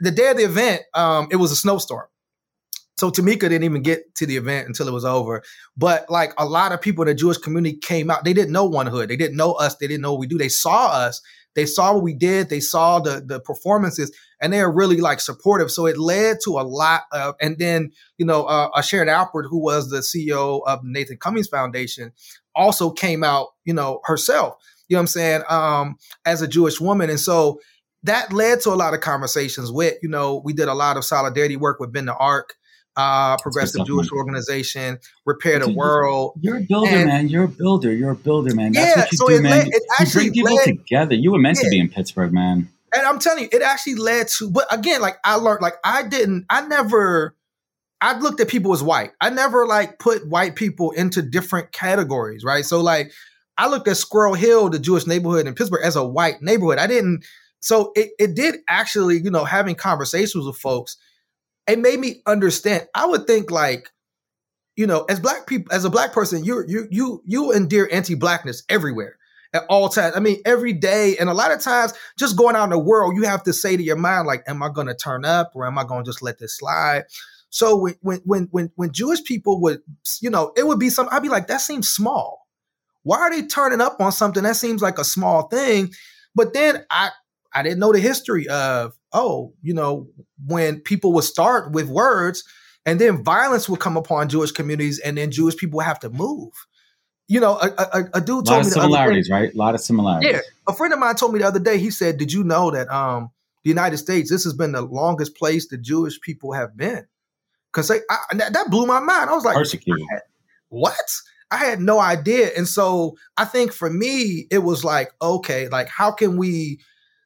S2: the day of the event, um, it was a snowstorm. So Tamika didn't even get to the event until it was over. But like a lot of people in the Jewish community came out. They didn't know 1Hood. They didn't know us. They didn't know what we do. They saw us. They saw what we did. They saw the the performances, and they are really like supportive. So it led to a lot of. And then you know, uh, Sharon Alpert, who was the CEO of Nathan Cummings Foundation, also came out. You know, herself. You know what I'm saying? Um, as a Jewish woman, and so that led to a lot of conversations with. You know, we did a lot of solidarity work with Bend the Arc uh, Progressive Jewish Organization, Repair the World.
S1: You're a builder, and, man. You're a builder. You're a builder, man. That's yeah, what you so do, it man. Led, it you bring people led, together. You were meant yeah. to be in Pittsburgh, man.
S2: And I'm telling you, it actually led to. But again, like I learned, like I didn't. I never. I looked at people as white. I never like put white people into different categories, right? So like I looked at Squirrel Hill, the Jewish neighborhood in Pittsburgh, as a white neighborhood. I didn't. So it, it did actually, you know, having conversations with folks it made me understand. I would think like, you know, as black people, as a black person, you you you you endear anti-blackness everywhere at all times. I mean, every day, and a lot of times, just going out in the world, you have to say to your mind, like, "Am I going to turn up, or am I going to just let this slide?" So when when when when when Jewish people would, you know, it would be some. I'd be like, "That seems small. Why are they turning up on something that seems like a small thing?" But then I I didn't know the history of oh, you know, when people would start with words and then violence would come upon Jewish communities and then Jewish people would have to move. You know, a, a, a dude told me
S1: similarities, day, right? A lot of similarities.
S2: Yeah, a friend of mine told me the other day. He said, "Did you know that um, the United States this has been the longest place the Jewish people have been?" Because that, that blew my mind. I was like,
S1: persecuted.
S2: What? I had no idea. And so I think for me, it was like, okay, like how can we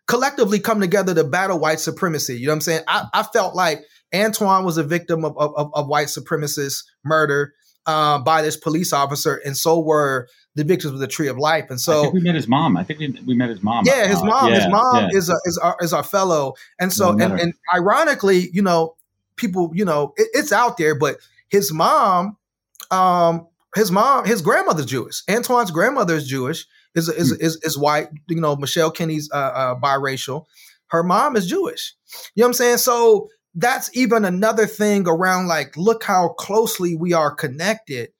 S2: collectively come together to battle white supremacy. You know what I'm saying? I, I felt like Antwon was a victim of, of, of white supremacist murder uh, by this police officer, and so were the victims of the Tree of Life. And so
S1: we met his mom. I think we, we met his mom.
S2: Yeah, his mom. Uh, yeah, his mom yeah. is a, is our, is our fellow. And so, and, and, ironically, you know, people, you know, it, it's out there, but his mom, um, his mom, his grandmother's Jewish. Antwon's grandmother is Jewish is is hmm. is, is white. You know, Michelle Kenney's uh, uh, biracial. Her mom is Jewish. You know what I'm saying? So that's even another thing around like, look how closely we are connected,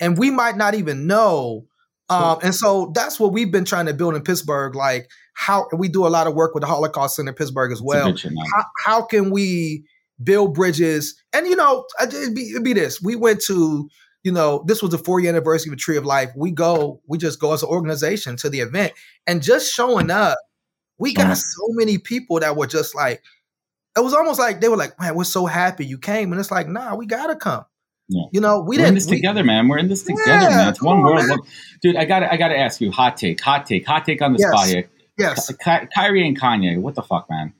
S2: and we might not even know. Um, and so that's what we've been trying to build in Pittsburgh. Like, how we do a lot of work with the Holocaust Center Pittsburgh as well. How, how, can we build bridges? And you know, it'd be, it'd be this: we went to you know, this was the four year anniversary of Tree of Life. We go, we just go as an organization to the event and just showing up, we got so many people that were just like, it was almost like they were like, man, we're so happy you came. And it's like, nah, we gotta come. Yeah. You know, we
S1: are
S2: in
S1: this we, together, man. We're in this together, yeah, man. It's one world. Man. Dude, I got I got to ask you, hot take, hot take, hot take on the yes. spot here.
S2: Yes,
S1: Ky- Kyrie and Kanye. What the fuck, man?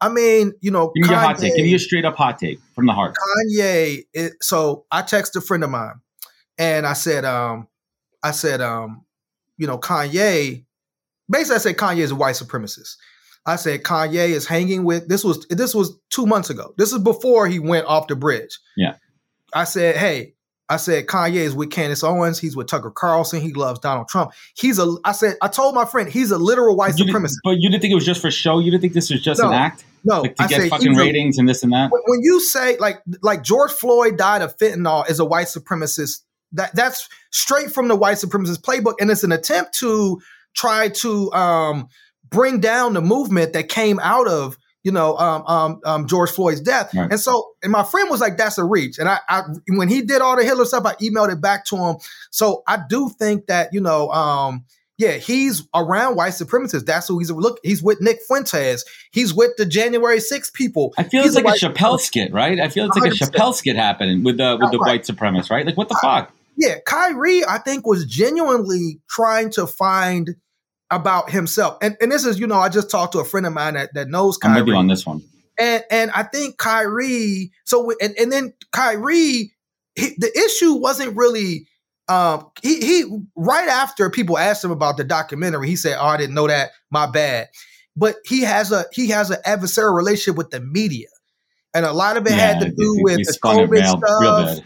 S2: I mean, you know,
S1: give me Kanye, your hot take. Give me your straight up hot take from the heart.
S2: Kanye. So I text a friend of mine and I said, um, I said, um, you know, Kanye. Basically, I said Kanye is a white supremacist. I said Kanye is hanging with this was this was two months ago. This is before he went off the bridge.
S1: Yeah.
S2: I said, hey, I said Kanye is with Candace Owens. He's with Tucker Carlson. He loves Donald Trump. He's a. I said I told my friend he's a literal white
S1: you
S2: supremacist.
S1: But you didn't think it was just for show. You didn't think this was just no, an act.
S2: No,
S1: like to I get fucking ratings a, and this and that.
S2: When you say like like George Floyd died of fentanyl is a white supremacist that that's straight from the white supremacist playbook, and it's an attempt to try to um, bring down the movement that came out of you know um, um, um, George Floyd's death. Right. And so, and my friend was like, "That's a reach." And I, I, when he did all the Hitler stuff, I emailed it back to him. So I do think that you know. Um, yeah, he's around white supremacists. That's who he's look. He's with Nick Fuentes. He's with the January 6 people.
S1: I feel
S2: he's
S1: it's like a, a Chappelle skit, right? I feel it's 100%. like a Chappelle skit happening with the with the right. white supremacists, right? Like what the fuck?
S2: Yeah, Kyrie, I think, was genuinely trying to find about himself. And and this is, you know, I just talked to a friend of mine that, that knows Kyrie.
S1: I'm with you on this one.
S2: And and I think Kyrie, so and, and then Kyrie, he, the issue wasn't really um he he right after people asked him about the documentary, he said, Oh, I didn't know that, my bad. But he has a he has an adversarial relationship with the media. And a lot of it yeah, had to do with the COVID stuff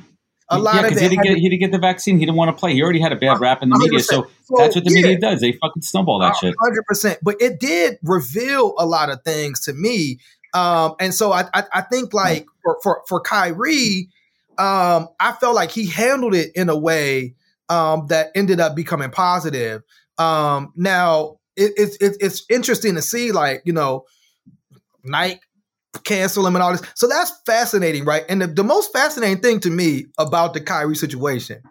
S2: a lot
S1: yeah,
S2: of it.
S1: He didn't, get, he didn't get the vaccine. He didn't want to play. He already had a bad rap in the media. So, so, that's what the yeah, media does. They fucking snowball that 100%, shit.
S2: 100%. But it did reveal a lot of things to me. Um, and so I, I, I think like for, for, for Kyrie, um, I felt like he handled it in a way um, that ended up becoming positive. Um, now it, it's it, it's interesting to see, like you know, Nike cancel him and all this. So that's fascinating, right? And the, the most fascinating thing to me about the Kyrie situation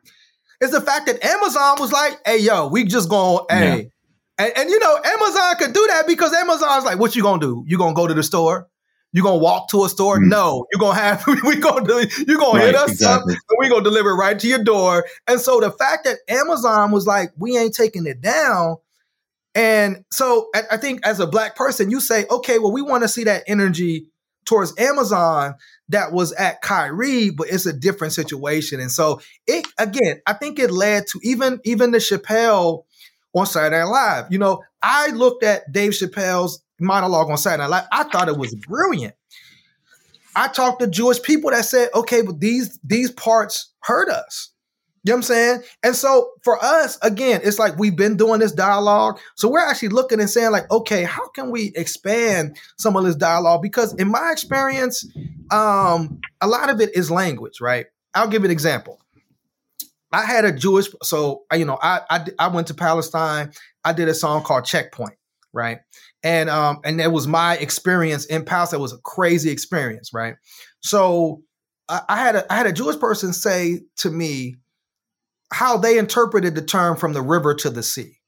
S2: is the fact that Amazon was like, "Hey, yo, we just going, hey." Yeah. And, and, you know, Amazon could do that because Amazon's like, what you gonna do? You gonna go to the store? You gonna walk to a store? Mm. No, you're gonna have we gonna do you gonna right, hit us exactly. up and we gonna deliver it right to your door. And so the fact that Amazon was like, we ain't taking it down. And so I, think as a black person, you say, okay, well, we want to see that energy towards Amazon that was at Kyrie, but it's a different situation. And so it again, I think it led to even even the Chappelle on Saturday Night Live. You know, I looked at Dave Chappelle's monologue on Saturday Night Live. I thought it was brilliant. I talked to Jewish people that said, okay, but these these parts hurt us. You know what I'm saying? And so for us, again, it's like we've been doing this dialogue. So we're actually looking and saying, like, okay, how can we expand some of this dialogue? Because in my experience, um, a lot of it is language, right? I'll give an example. I had a Jewish, so you know, I, I I went to Palestine. I did a song called Checkpoint, right? and um and it was my experience in Palestine. It was a crazy experience, right? So I, I had a I had a Jewish person say to me how they interpreted the term from the river to the sea.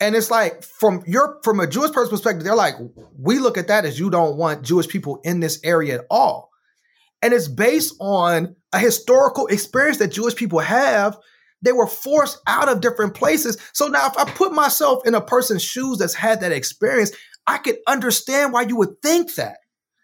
S2: And it's like from your from a Jewish person perspective, they're like, we look at that as you don't want Jewish people in this area at all. And it's based on a historical experience that Jewish people have they were forced out of different places. So now, if I put myself in a person's shoes that's had that experience, I could understand why you would think that.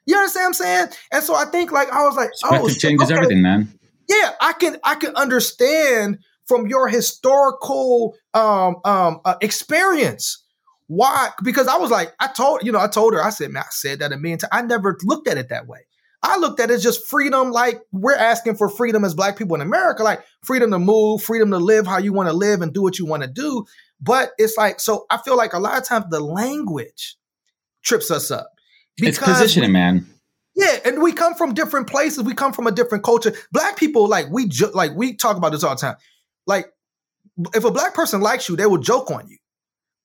S2: You understand what I'm saying? And so I think, like, I was like,
S1: oh, changes okay. everything, man.
S2: Yeah, I can, I can understand from your historical um, um, uh, experience why. Because I was like, I told, you know, I told her, I said, man, I said that a million times. I never looked at it that way. I looked at it as just freedom, like we're asking for freedom as black people in America, like freedom to move, freedom to live how you want to live and do what you want to do. But it's like, so I feel like a lot of times the language trips us up.
S1: It's positioning, man.
S2: Yeah, and we come from different places. We come from a different culture. Black people, like we jo- like we talk about this all the time. Like, if a black person likes you, they will joke on you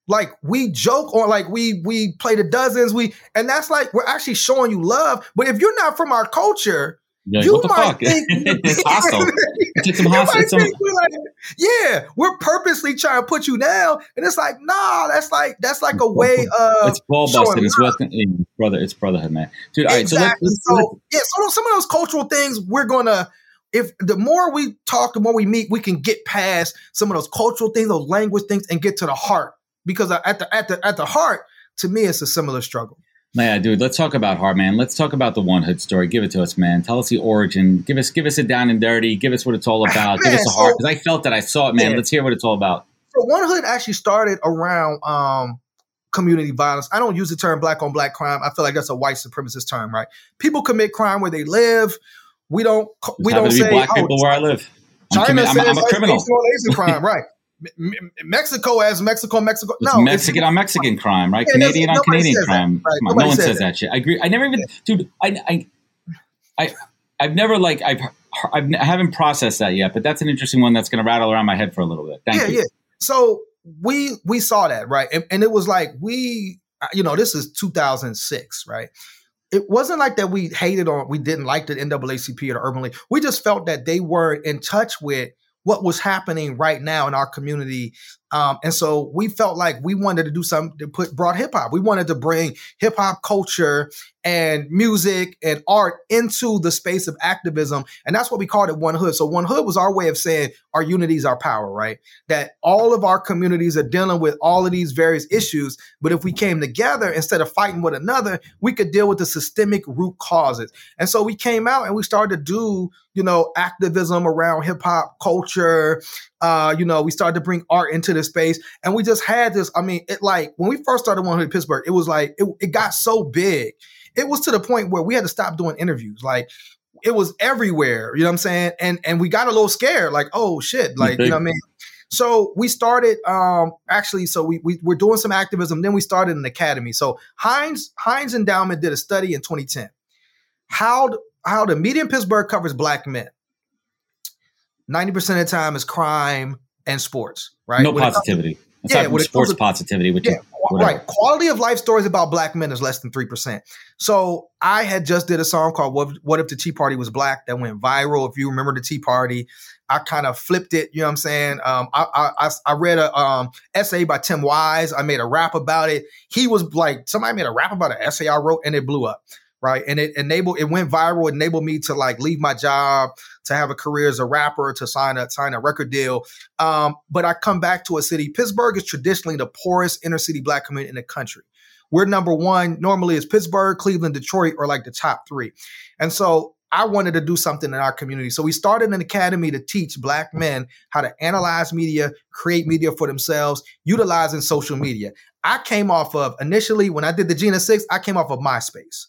S2: like we joke on, like we we play the dozens we and that's like we're actually showing you love but if you're not from our culture
S1: yeah, you might think it's hostile. It's some hostile. Some...
S2: We're like, yeah, we're purposely trying to put you down, and it's like, nah, that's like that's like a way of
S1: it's ball busting. It's brother. It's brotherhood, man. Dude, all exactly. right. So, let's, let's,
S2: so yeah, so some of those cultural things we're gonna if the more we talk, the more we meet, we can get past some of those cultural things, those language things, and get to the heart because uh, at the at the at the heart, to me, it's a similar struggle.
S1: Yeah, dude. Let's talk about heart, man. Let's talk about the 1Hood story. Give it to us, man. Tell us the origin. Give us, give us it down and dirty. Give us what it's all about. man, give us a heart because I felt that I saw it, man. Yeah. Let's hear what it's all about.
S2: So 1Hood actually started around um, community violence. I don't use the term black on black crime. I feel like that's a white supremacist term, right? People commit crime where they live. We don't. we don't say
S1: black people oh, where I live.
S2: I'm commi- I'm, I'm a criminal. Crime, right? Mexico as Mexico, Mexico.
S1: No, it's Mexican on Mexican crime, right? Yeah, Canadian on Canadian crime. Right. no one says, says that. that. shit. I agree. I never even, dude. I, I, I, I've never like I've, I've I haven't processed that yet, but that's an interesting one that's going to rattle around my head for a little bit. Thank
S2: yeah,
S1: you.
S2: Yeah. So we we saw that right, and, and it was like we, uh, you know, this is 2006, right? it wasn't like that we hated or we didn't like the NAACP or the Urban League. We just felt that they weren't in touch with what was happening right now in our community. Um, and so we felt like we wanted to do something to put brought hip hop. We wanted to bring hip hop culture and music and art into the space of activism. And that's what we called it 1Hood. So 1Hood was our way of saying our unity is our power, right? That all of our communities are dealing with all of these various issues. But if we came together instead of fighting with another, we could deal with the systemic root causes. And so we came out and we started to do, you know, activism around hip hop culture. Uh, you know, we started to bring art into the space. And we just had this. I mean, it like when we first started 1Hood Pittsburgh, it was like it, it got so big it was to the point where we had to stop doing interviews. Like it was everywhere. You know what I'm saying? And and we got a little scared, like, oh shit, like you know what I mean. So we started um actually so we, we we're doing some activism, then we started an academy. So Heinz Heinz Endowment did a study in 2010. How how the media in Pittsburgh covers black men. 90% of the time is crime and sports, right?
S1: No when positivity. It's yeah, like sports to, positivity, which
S2: yeah, right. Quality of life stories about black men is less than three percent. So I had just did a song called "What, what If the Tea Party Was Black" that went viral. If you remember the Tea Party, I kind of flipped it. You know what I'm saying? Um, I, I I read a um, essay by Tim Wise. I made a rap about it. He was like, somebody made a rap about an essay I wrote, and it blew up right? And it enabled it went viral, it enabled me to like leave my job, to have a career as a rapper, to sign a sign a record deal. Um, but I come back to a city. Pittsburgh is traditionally the poorest inner city black community in the country. We're number one. Normally, it's Pittsburgh, Cleveland, Detroit, or like the top three. And so I wanted to do something in our community. So we started an academy to teach black men how to analyze media, create media for themselves, utilizing social media. I came off of initially when I did the Jena Six, I came off of MySpace.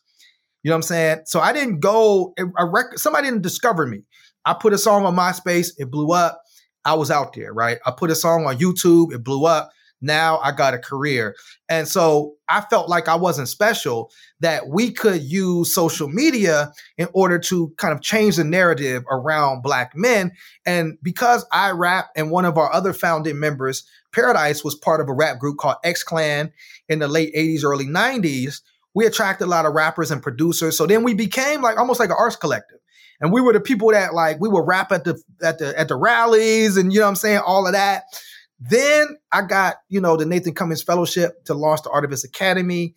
S2: You know what I'm saying? So I didn't go a record. Somebody didn't discover me. I put a song on MySpace. It blew up. I was out there, right? I put a song on YouTube. It blew up. Now I got a career. And so I felt like I wasn't special, that we could use social media in order to kind of change the narrative around Black men. And because I rap and one of our other founding members, Paradise, was part of a rap group called X Clan in the late 80s, early 90s, we attracted a lot of rappers and producers. So then we became like almost like an arts collective. And we were the people that like we would rap at the at the at the rallies and you know what I'm saying, all of that. Then I got, you know, the Nathan Cummings Fellowship to launch the Artivist Academy.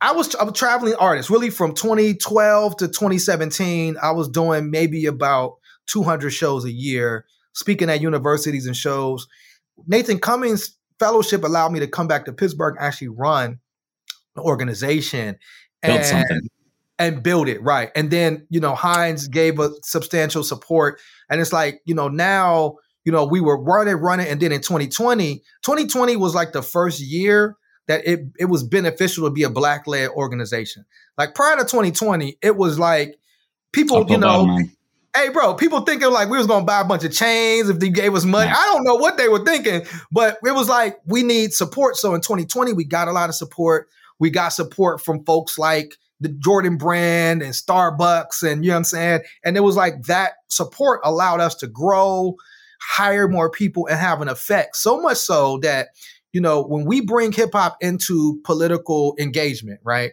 S2: I was a traveling artist really from 2012 to 2017. I was doing maybe about 200 shows a year, speaking at universities and shows. Nathan Cummings Fellowship allowed me to come back to Pittsburgh and actually run the organization
S1: build and, something
S2: and build it right. And then you know Heinz gave a substantial support, and it's like you know now you know we were running, running, and then in 2020, 2020 was like the first year that it it was beneficial to be a black led organization. Like prior to 2020, it was like people, you know, hey bro, people thinking like we was gonna buy a bunch of chains if they gave us money. I don't know what they were thinking, but it was like we need support. So in 2020, we got a lot of support. We got support from folks like the Jordan brand and Starbucks, and you know what I'm saying? And it was like that support allowed us to grow, hire more people, and have an effect. So much so that, you know, when we bring hip hop into political engagement, right?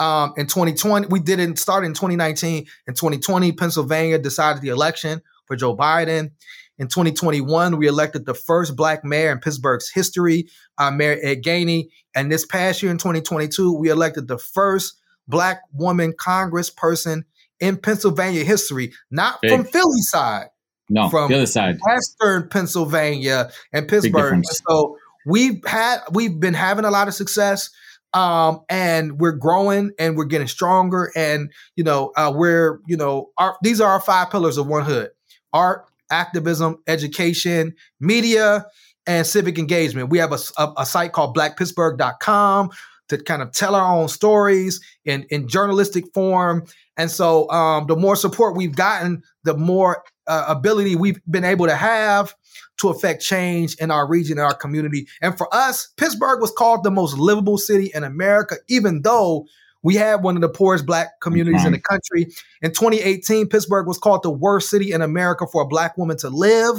S2: Um, in 2020, we didn't start in 2019. In 2020, Pennsylvania decided the election for Joe Biden. In 2021, we elected the first black mayor in Pittsburgh's history, uh, Mayor Ed Gainey. And this past year in 2022, we elected the first black woman congressperson in Pennsylvania history, not Big. from Philly side.
S1: No,
S2: from
S1: the other side.
S2: Western Pennsylvania and Pittsburgh. So we've had we've been having a lot of success. Um, and we're growing and we're getting stronger. And you know, uh, we're you know, our these are our five pillars of 1Hood: art, activism, education, media, and civic engagement. We have a, a, a site called blackpittsburgh.com to kind of tell our own stories in, in journalistic form. And so um, the more support we've gotten, the more uh, ability we've been able to have to affect change in our region, in our community. And for us, Pittsburgh was called the most livable city in America, even though we had one of the poorest black communities in the country. In 2018, Pittsburgh was called the worst city in America for a black woman to live.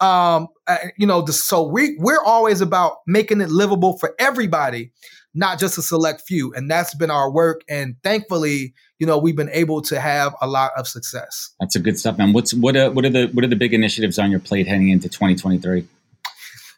S2: Um, uh, you know, the, so we we're always about making it livable for everybody, not just a select few, and that's been our work. And thankfully, you know, we've been able to have a lot of success.
S1: That's a good stuff, man. What's what are, what are the what are the big initiatives on your plate heading into 2023?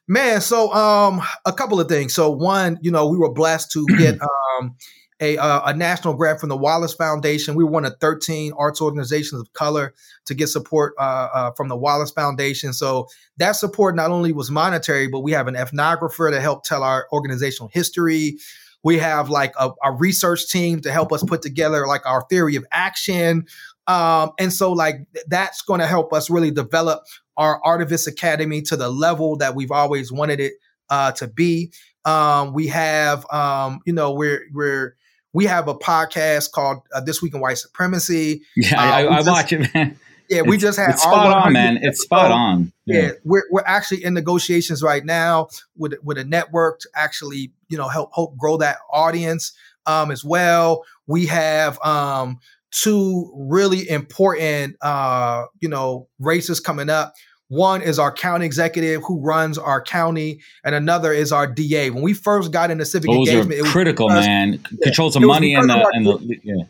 S2: Man, so um, a couple of things. So one, you know, we were blessed to get um a, uh, a national grant from the Wallace Foundation. We were one of 13 arts organizations of color to get support uh, uh, from the Wallace Foundation. So that support not only was monetary, but we have an ethnographer to help tell our organizational history. We have like a, a research team to help us put together like our theory of action. Um, and so like that's going to help us really develop our Artivist Academy to the level that we've always wanted it uh, to be. Um, we have, um, you know, we're we're We have a podcast called uh, This Week in White Supremacy.
S1: Yeah, uh, I, I just, watch it, man.
S2: Yeah, we just had
S1: it's spot on, man. It's spot on.
S2: Yeah. yeah, we're we're actually in negotiations right now with with a network to actually you know help help grow that audience um, as well. We have um, two really important uh, you know races coming up. One is our county executive who runs our county, and another is our DA. When we first got into civic
S1: Those
S2: engagement,
S1: it was critical, because, man. Yeah, Controls the money and the, and the yeah.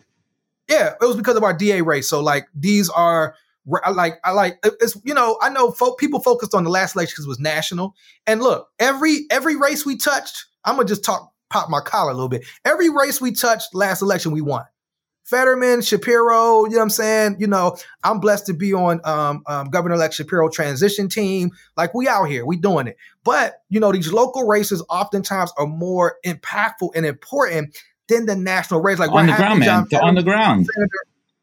S2: Yeah, it was because of our DA race. So like these are I like I like it's you know I know folk, people focused on the last election because it was national. And look, every every race we touched, I'm gonna just talk pop my collar a little bit. Every race we touched last election, we won. Fetterman, Shapiro, you know what I'm saying? You know, I'm blessed to be on um, um, Governor-elect Shapiro transition team. Like we out here, we doing it. But you know, these local races oftentimes are more impactful and important than the national race. Like
S1: on the ground, man. They're on the ground. Senator,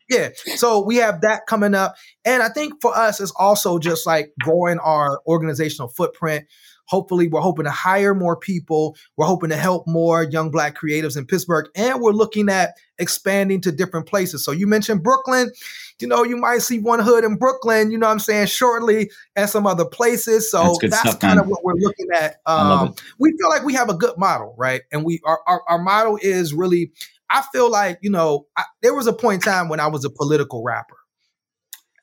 S2: yeah. So we have that coming up. And I think for us, it's also just like growing our organizational footprint. Hopefully, we're hoping to hire more people. We're hoping to help more young Black creatives in Pittsburgh. And we're looking at expanding to different places. So you mentioned Brooklyn. You know, you might see 1Hood in Brooklyn, you know what I'm saying, shortly, and some other places. So that's, that's kind man. of what we're looking at. Um, we feel like we have a good model, right? And we our, our, our model is really I feel like, you know, I, there was a point in time when I was a political rapper.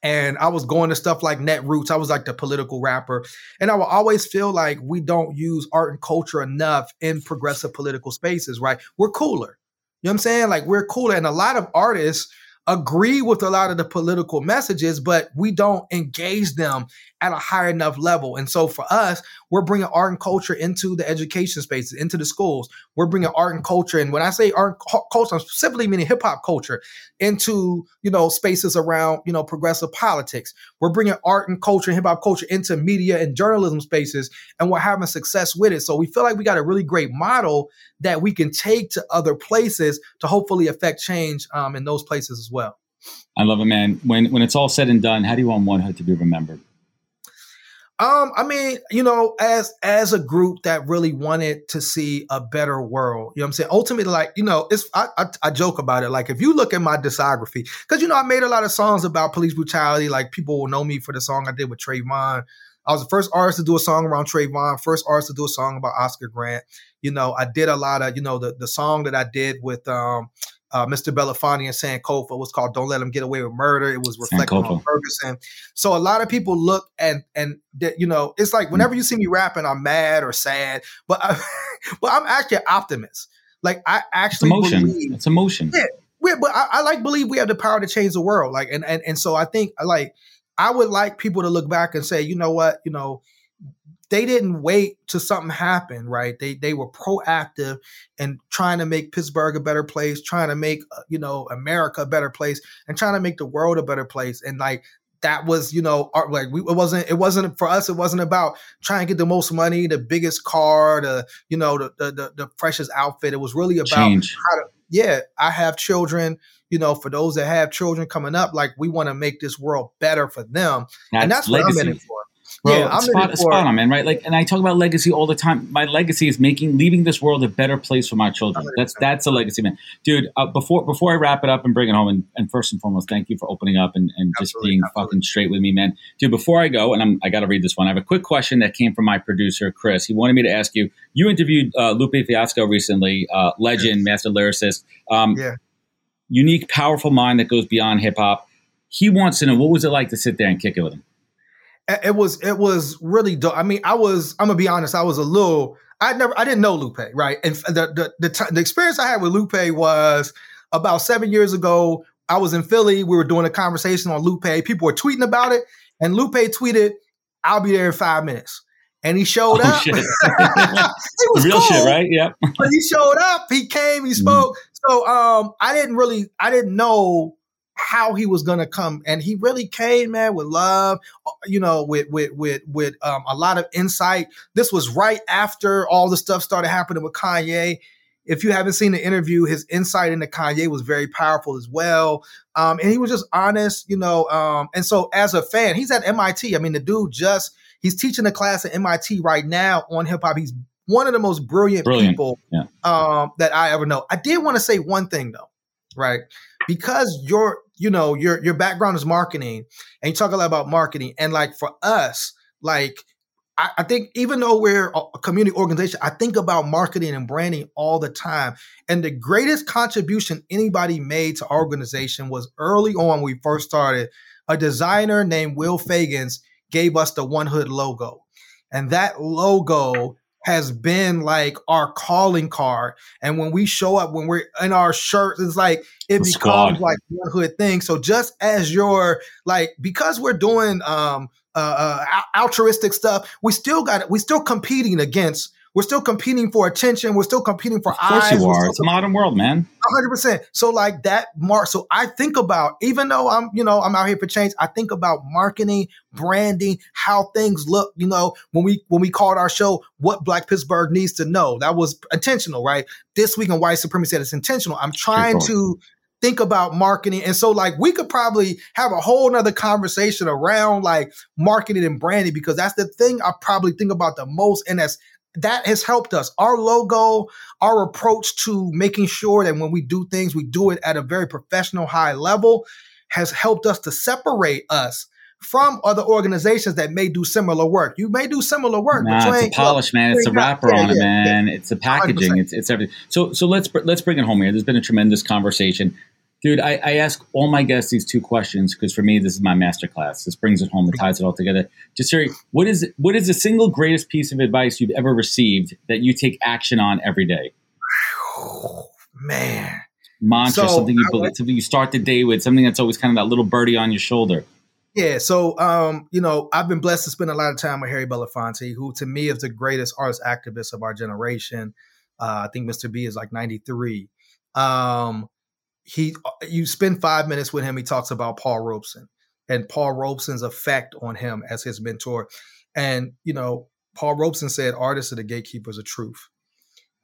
S2: And I was going to stuff like Netroots. I was like the political rapper. And I will always feel like we don't use art and culture enough in progressive political spaces, right? We're cooler. You know what I'm saying? Like we're cooler. And a lot of artists agree with a lot of the political messages, but we don't engage them at a high enough level. And so for us, we're bringing art and culture into the education spaces, into the schools. We're bringing art and culture. And when I say art and culture, I'm specifically meaning hip hop culture into, you know, spaces around, you know, progressive politics. We're bringing art and culture hip hop culture into media and journalism spaces, and we're having success with it. So we feel like we got a really great model that we can take to other places to hopefully affect change um, in those places as well.
S1: I love it, man. When when it's all said and done, how do you want 1Hood to be remembered?
S2: Um, I mean, you know, as as a group that really wanted to see a better world, you know what I'm saying? Ultimately, like, you know, it's I, I, I joke about it. Like, if you look at my discography, because you know, I made a lot of songs about police brutality. Like, people will know me for the song I did with Trayvon. I was the first artist to do a song around Trayvon, first artist to do a song about Oscar Grant. You know, I did a lot of, you know, the the song that I did with um uh, Mr. Belafonte and Sankofa was called "Don't Let Them Get Away with Murder." It was reflecting Sankofa. on Ferguson. So a lot of people look and and you know it's like whenever you see me rapping, I'm mad or sad, but I, but I'm actually an optimist. Like I actually
S1: it's emotion.
S2: believe
S1: it's emotion.
S2: Yeah, we, but I, I like believe we have the power to change the world. Like and and and so I think like I would like people to look back and say, you know what, you know they didn't wait till something happened, right? They they were proactive and trying to make Pittsburgh a better place, trying to make uh, you know America a better place, and trying to make the world a better place. And like that was you know art, like we, it wasn't it wasn't for us. It wasn't about trying to get the most money, the biggest car, the you know the the, the, the freshest outfit. It was really about Change. how to. Yeah, I have children you know, for those that have children coming up, like we want to make this world better for them. That's and that's legacy. what I'm in it for.
S1: Bro, yeah, I'm spot, spot on, man. Right? Like, and I talk about legacy all the time. My legacy is making, leaving this world a better place for my children. That's that's a legacy, man. Dude, uh, before before I wrap it up and bring it home, and, and first and foremost, thank you for opening up and, and just being absolutely. fucking straight with me, man. Dude, before I go, and I'm I got to read this one. I have a quick question that came from my producer Chris. He wanted me to ask you. You interviewed uh, Lupe Fiasco recently, uh, legend, yes. master lyricist. Um, yeah. Unique, powerful mind that goes beyond hip hop. He wants to know what was it like to sit there and kick it with him
S2: it was it was really dope. I mean, I was I'm gonna be honest. I was a little. I never I didn't know Lupe, right? And the the the, t- the experience I had with Lupe was about seven years ago. I was in Philly. We were doing a conversation on Lupe. People were tweeting about it, and Lupe tweeted, "I'll be there in five minutes." And he showed oh, up. Shit.
S1: was Real cool, shit, right? Yep.
S2: but he showed up. He came. He mm. spoke. Mm. So um, I didn't really, I didn't know how he was going to come and he really came man with love you know with with with with um, a lot of insight this was right after all the stuff started happening with kanye if you haven't seen the interview his insight into kanye was very powerful as well um, and he was just honest you know um, and so as a fan he's at mit i mean the dude just he's teaching a class at mit right now on hip-hop he's one of the most brilliant,
S1: Brilliant.
S2: people
S1: Yeah.
S2: um, that I ever know. I did want to say one thing though, right? Because your, you know, your your background is marketing, and you talk a lot about marketing, and like for us, like I, I think even though we're a community organization, I think about marketing and branding all the time. And the greatest contribution anybody made to our organization was early on when we first started. A designer named Will Fagans gave us the 1Hood logo. And that logo has been like our calling card. And when we show up, when we're in our shirts, it's like it becomes like 1Hood thing. So just as you're like, because we're doing um uh, uh altruistic stuff, we still got it. We're still competing against. We're still competing for attention. We're still competing for
S1: Of course
S2: eyes.
S1: you
S2: We're
S1: It's a modern world, man.
S2: hundred percent. So like that mark. So I think about even though I'm you know I'm out here for change. I think about marketing, branding, how things look. You know when we when we called our show, what Black Pittsburgh needs to know. That was intentional, right? This week in white supremacy, said it's intentional. I'm trying to think about marketing, and so like we could probably have a whole nother conversation around like marketing and branding because that's the thing I probably think about the most, and that's that has helped us. Our logo, our approach to making sure that when we do things, we do it at a very professional, high level, has helped us to separate us from other organizations that may do similar work. You may do similar work, but
S1: Nah, it's a polish, man. It's a wrapper
S2: yeah,
S1: on it,
S2: yeah, yeah.
S1: man. It's the packaging.
S2: 100%.
S1: It's it's everything. So so let's let's bring it home here. There's been a tremendous conversation, dude. I, I ask all my guests these two questions because for me this is my masterclass. This brings it home. It ties it all together. Jasiri, what is what is the single greatest piece of advice you've ever received that you take action on every day?
S2: Man.
S1: Mantra,
S2: So,
S1: something you believe, something you start the day with, something that's always kind of that little birdie on your shoulder.
S2: Yeah, so um, you know, I've been blessed to spend a lot of time with Harry Belafonte, who to me is the greatest artist activist of our generation. Uh, I think Mr. B is like 93. Um, he uh, you spend five minutes with him, he talks about Paul Robeson and Paul Robeson's effect on him as his mentor. And you know, Paul Robeson said artists are the gatekeepers of truth.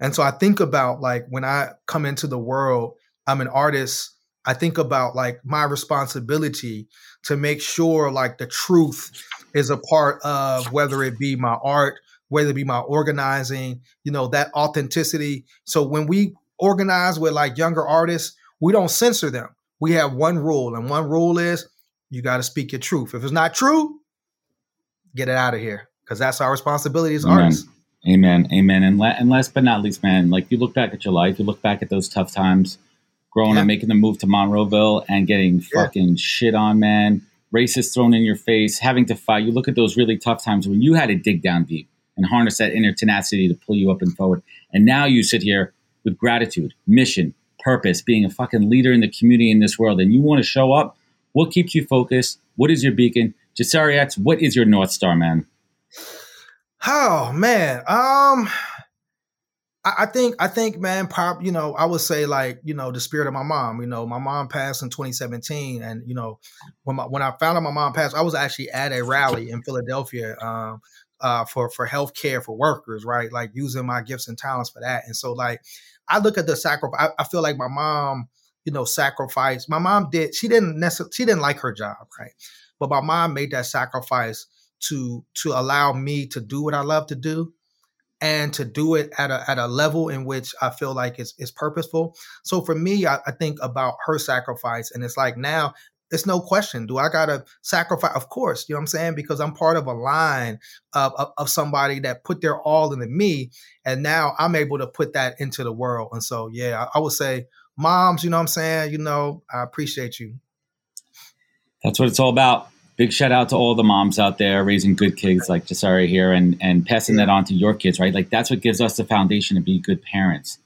S2: And so I think about like when I come into the world, I'm an artist. I think about like my responsibility to make sure like the truth is a part of whether it be my art, whether it be my organizing, you know, that authenticity. So when we organize with like younger artists, we don't censor them. We have one rule, and one rule is you got to speak your truth. If it's not true, get it out of here because that's our responsibility as
S1: Amen.
S2: artists.
S1: Amen. Amen. And, la- and last but not least, man, like you look back at your life, you look back at those tough times, growing
S2: Yeah.
S1: up, making the move to Monroeville and getting
S2: Yeah.
S1: fucking shit on, man, racist thrown in your face, having to fight. You look at those really tough times when you had to dig down deep and harness that inner tenacity to pull you up and forward. And now you sit here with gratitude, mission, purpose, being a fucking leader in the community in this world, and you want to show up. What keeps you focused? What is your beacon? Jasiri X, what is your North Star, man?
S2: Oh man, um, I, I think I think man, pop. You know, I would say like you know the spirit of my mom. You know, my mom passed in 2017, and you know when my, when I found out my mom passed, I was actually at a rally in Philadelphia. Um, uh, for for healthcare for workers, right? Like using my gifts and talents for that. And so, like, I look at the sacrifice. I, I feel like my mom, you know, sacrificed. My mom did. She didn't necessarily. She didn't like her job, right? But my mom made that sacrifice to to allow me to do what I love to do and to do it at a at a level in which I feel like it's purposeful. So for me, I, I think about her sacrifice and it's like now it's no question. Do I gotta sacrifice? Of course, you know what I'm saying? Because I'm part of a line of, of, of somebody that put their all into me. And now I'm able to put that into the world. And so yeah, I, I would say moms, you know what I'm saying? You know, I appreciate you.
S1: That's what it's all about. Big shout out to all the moms out there raising good kids like Jasiri here and, and passing that on to your kids, right? Like that's what gives us the foundation to be good parents.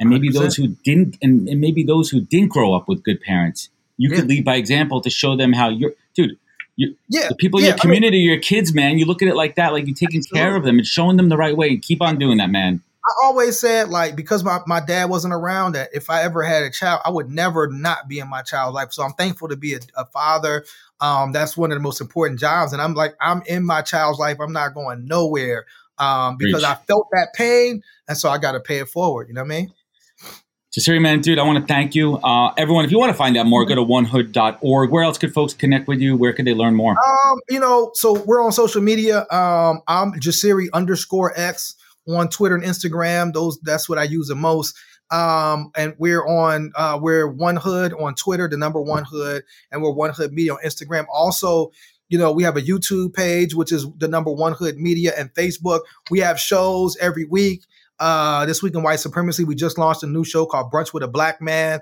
S1: And maybe
S2: 100%.
S1: those who didn't, and, and maybe those who didn't grow up with good parents, you could lead by example to show them how you're, dude, You,
S2: Yeah.
S1: the people in
S2: yeah,
S1: your
S2: I mean,
S1: community, your kids, man, you look at it like that, like you're taking care of them and showing them the right way. Keep on doing that, man.
S2: I always said like because my, my dad wasn't around that if I ever had a child, I would never not be in my child's life. So I'm thankful to be a, a father. Um, that's one of the most important jobs. And I'm like, I'm in my child's life. I'm not going nowhere. Um, because
S1: Preach.
S2: I felt that pain. And so I gotta pay it forward. You know what I mean?
S1: Jasiri, man, dude, I want to thank you. Uh, everyone, if you want to find out more, go to onehood.org. Where else could folks connect with you? Where could they learn more?
S2: Um, you know, so we're on social media. Um, I'm Jasiri underscore X on Twitter and Instagram. Those that's what I use the most. Um, and we're on uh, we're 1Hood on Twitter, the number One Hood, and we're 1Hood Media on Instagram. Also, you know, we have a YouTube page, which is the number One Hood Media, and Facebook. We have shows every week. Uh, this week in white supremacy, we just launched a new show called Brunch with a Black Man.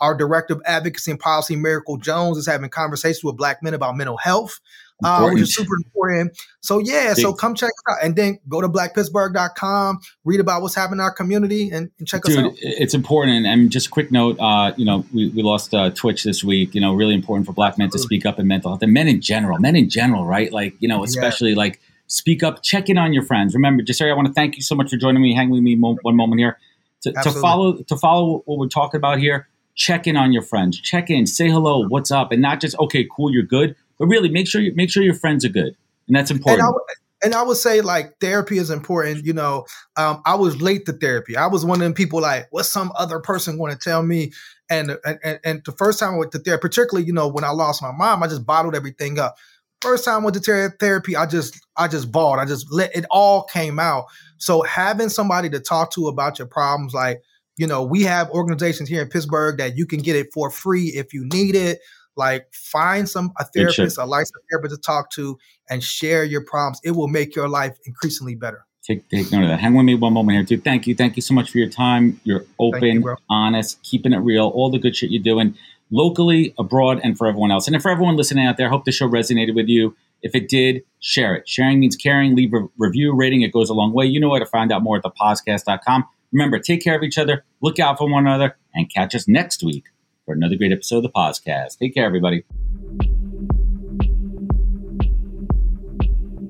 S2: Our director of advocacy and policy, Miracle Jones, is having conversations with black men about mental health, uh, which is super important. So yeah, so come check it out, and then go to blackpittsburgh.com, read about what's happening in our community, and, and check
S1: Dude,
S2: us out.
S1: It's important, and just a quick note. Uh, you know, we, we lost uh, Twitch this week. You know, really important for black men to speak up in mental health, and men in general, men in general, right? Like you know, especially yeah. like speak up, check in on your friends. Remember, just I want to thank you so much for joining me, Hang with me mo- one moment here. To, to, follow to follow what we're talking about here, check in on your friends. Check in, say hello, what's up, and not just okay, cool, you're good, but really make sure you make sure your friends are good, and that's important.
S2: And I, and I would say like therapy is important. You know, um, I was late to therapy. I was one of them people like, what's some other person going to tell me? And, and and the first time I went to therapy, particularly you know when I lost my mom, I just bottled everything up. First time I went to therapy, I just I just bawled. I just let it all came out. So having somebody to talk to about your problems, like you know, we have organizations here in Pittsburgh that you can get it for free if you need it. Like find some a therapist, a licensed therapist to talk to and share your problems. It will make your life increasingly better.
S1: Take, take note of that. Hang with me one moment here, too. Thank you. Thank you so much for your time. You're open, you, honest, keeping it real, all the good shit you're doing locally, abroad, and for everyone else. And for everyone listening out there, I hope the show resonated with you. If it did, share it. Sharing means caring. Leave a review, rating. It goes a long way. You know where to find out more at thepodcast.com. Remember, take care of each other, look out for one another, and catch us next week for another great episode of the podcast. Take care, everybody.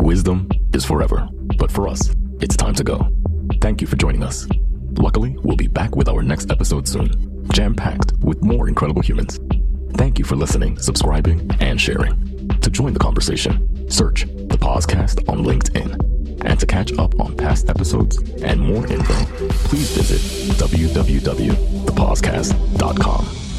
S4: Wisdom is forever, but for us, it's time to go. Thank you for joining us. Luckily, we'll be back with our next episode soon, jam packed with more incredible humans. Thank you for listening, subscribing, and sharing. To join the conversation, search the Podcast on LinkedIn. And to catch up on past episodes and more info, please visit www.thepodcast.com.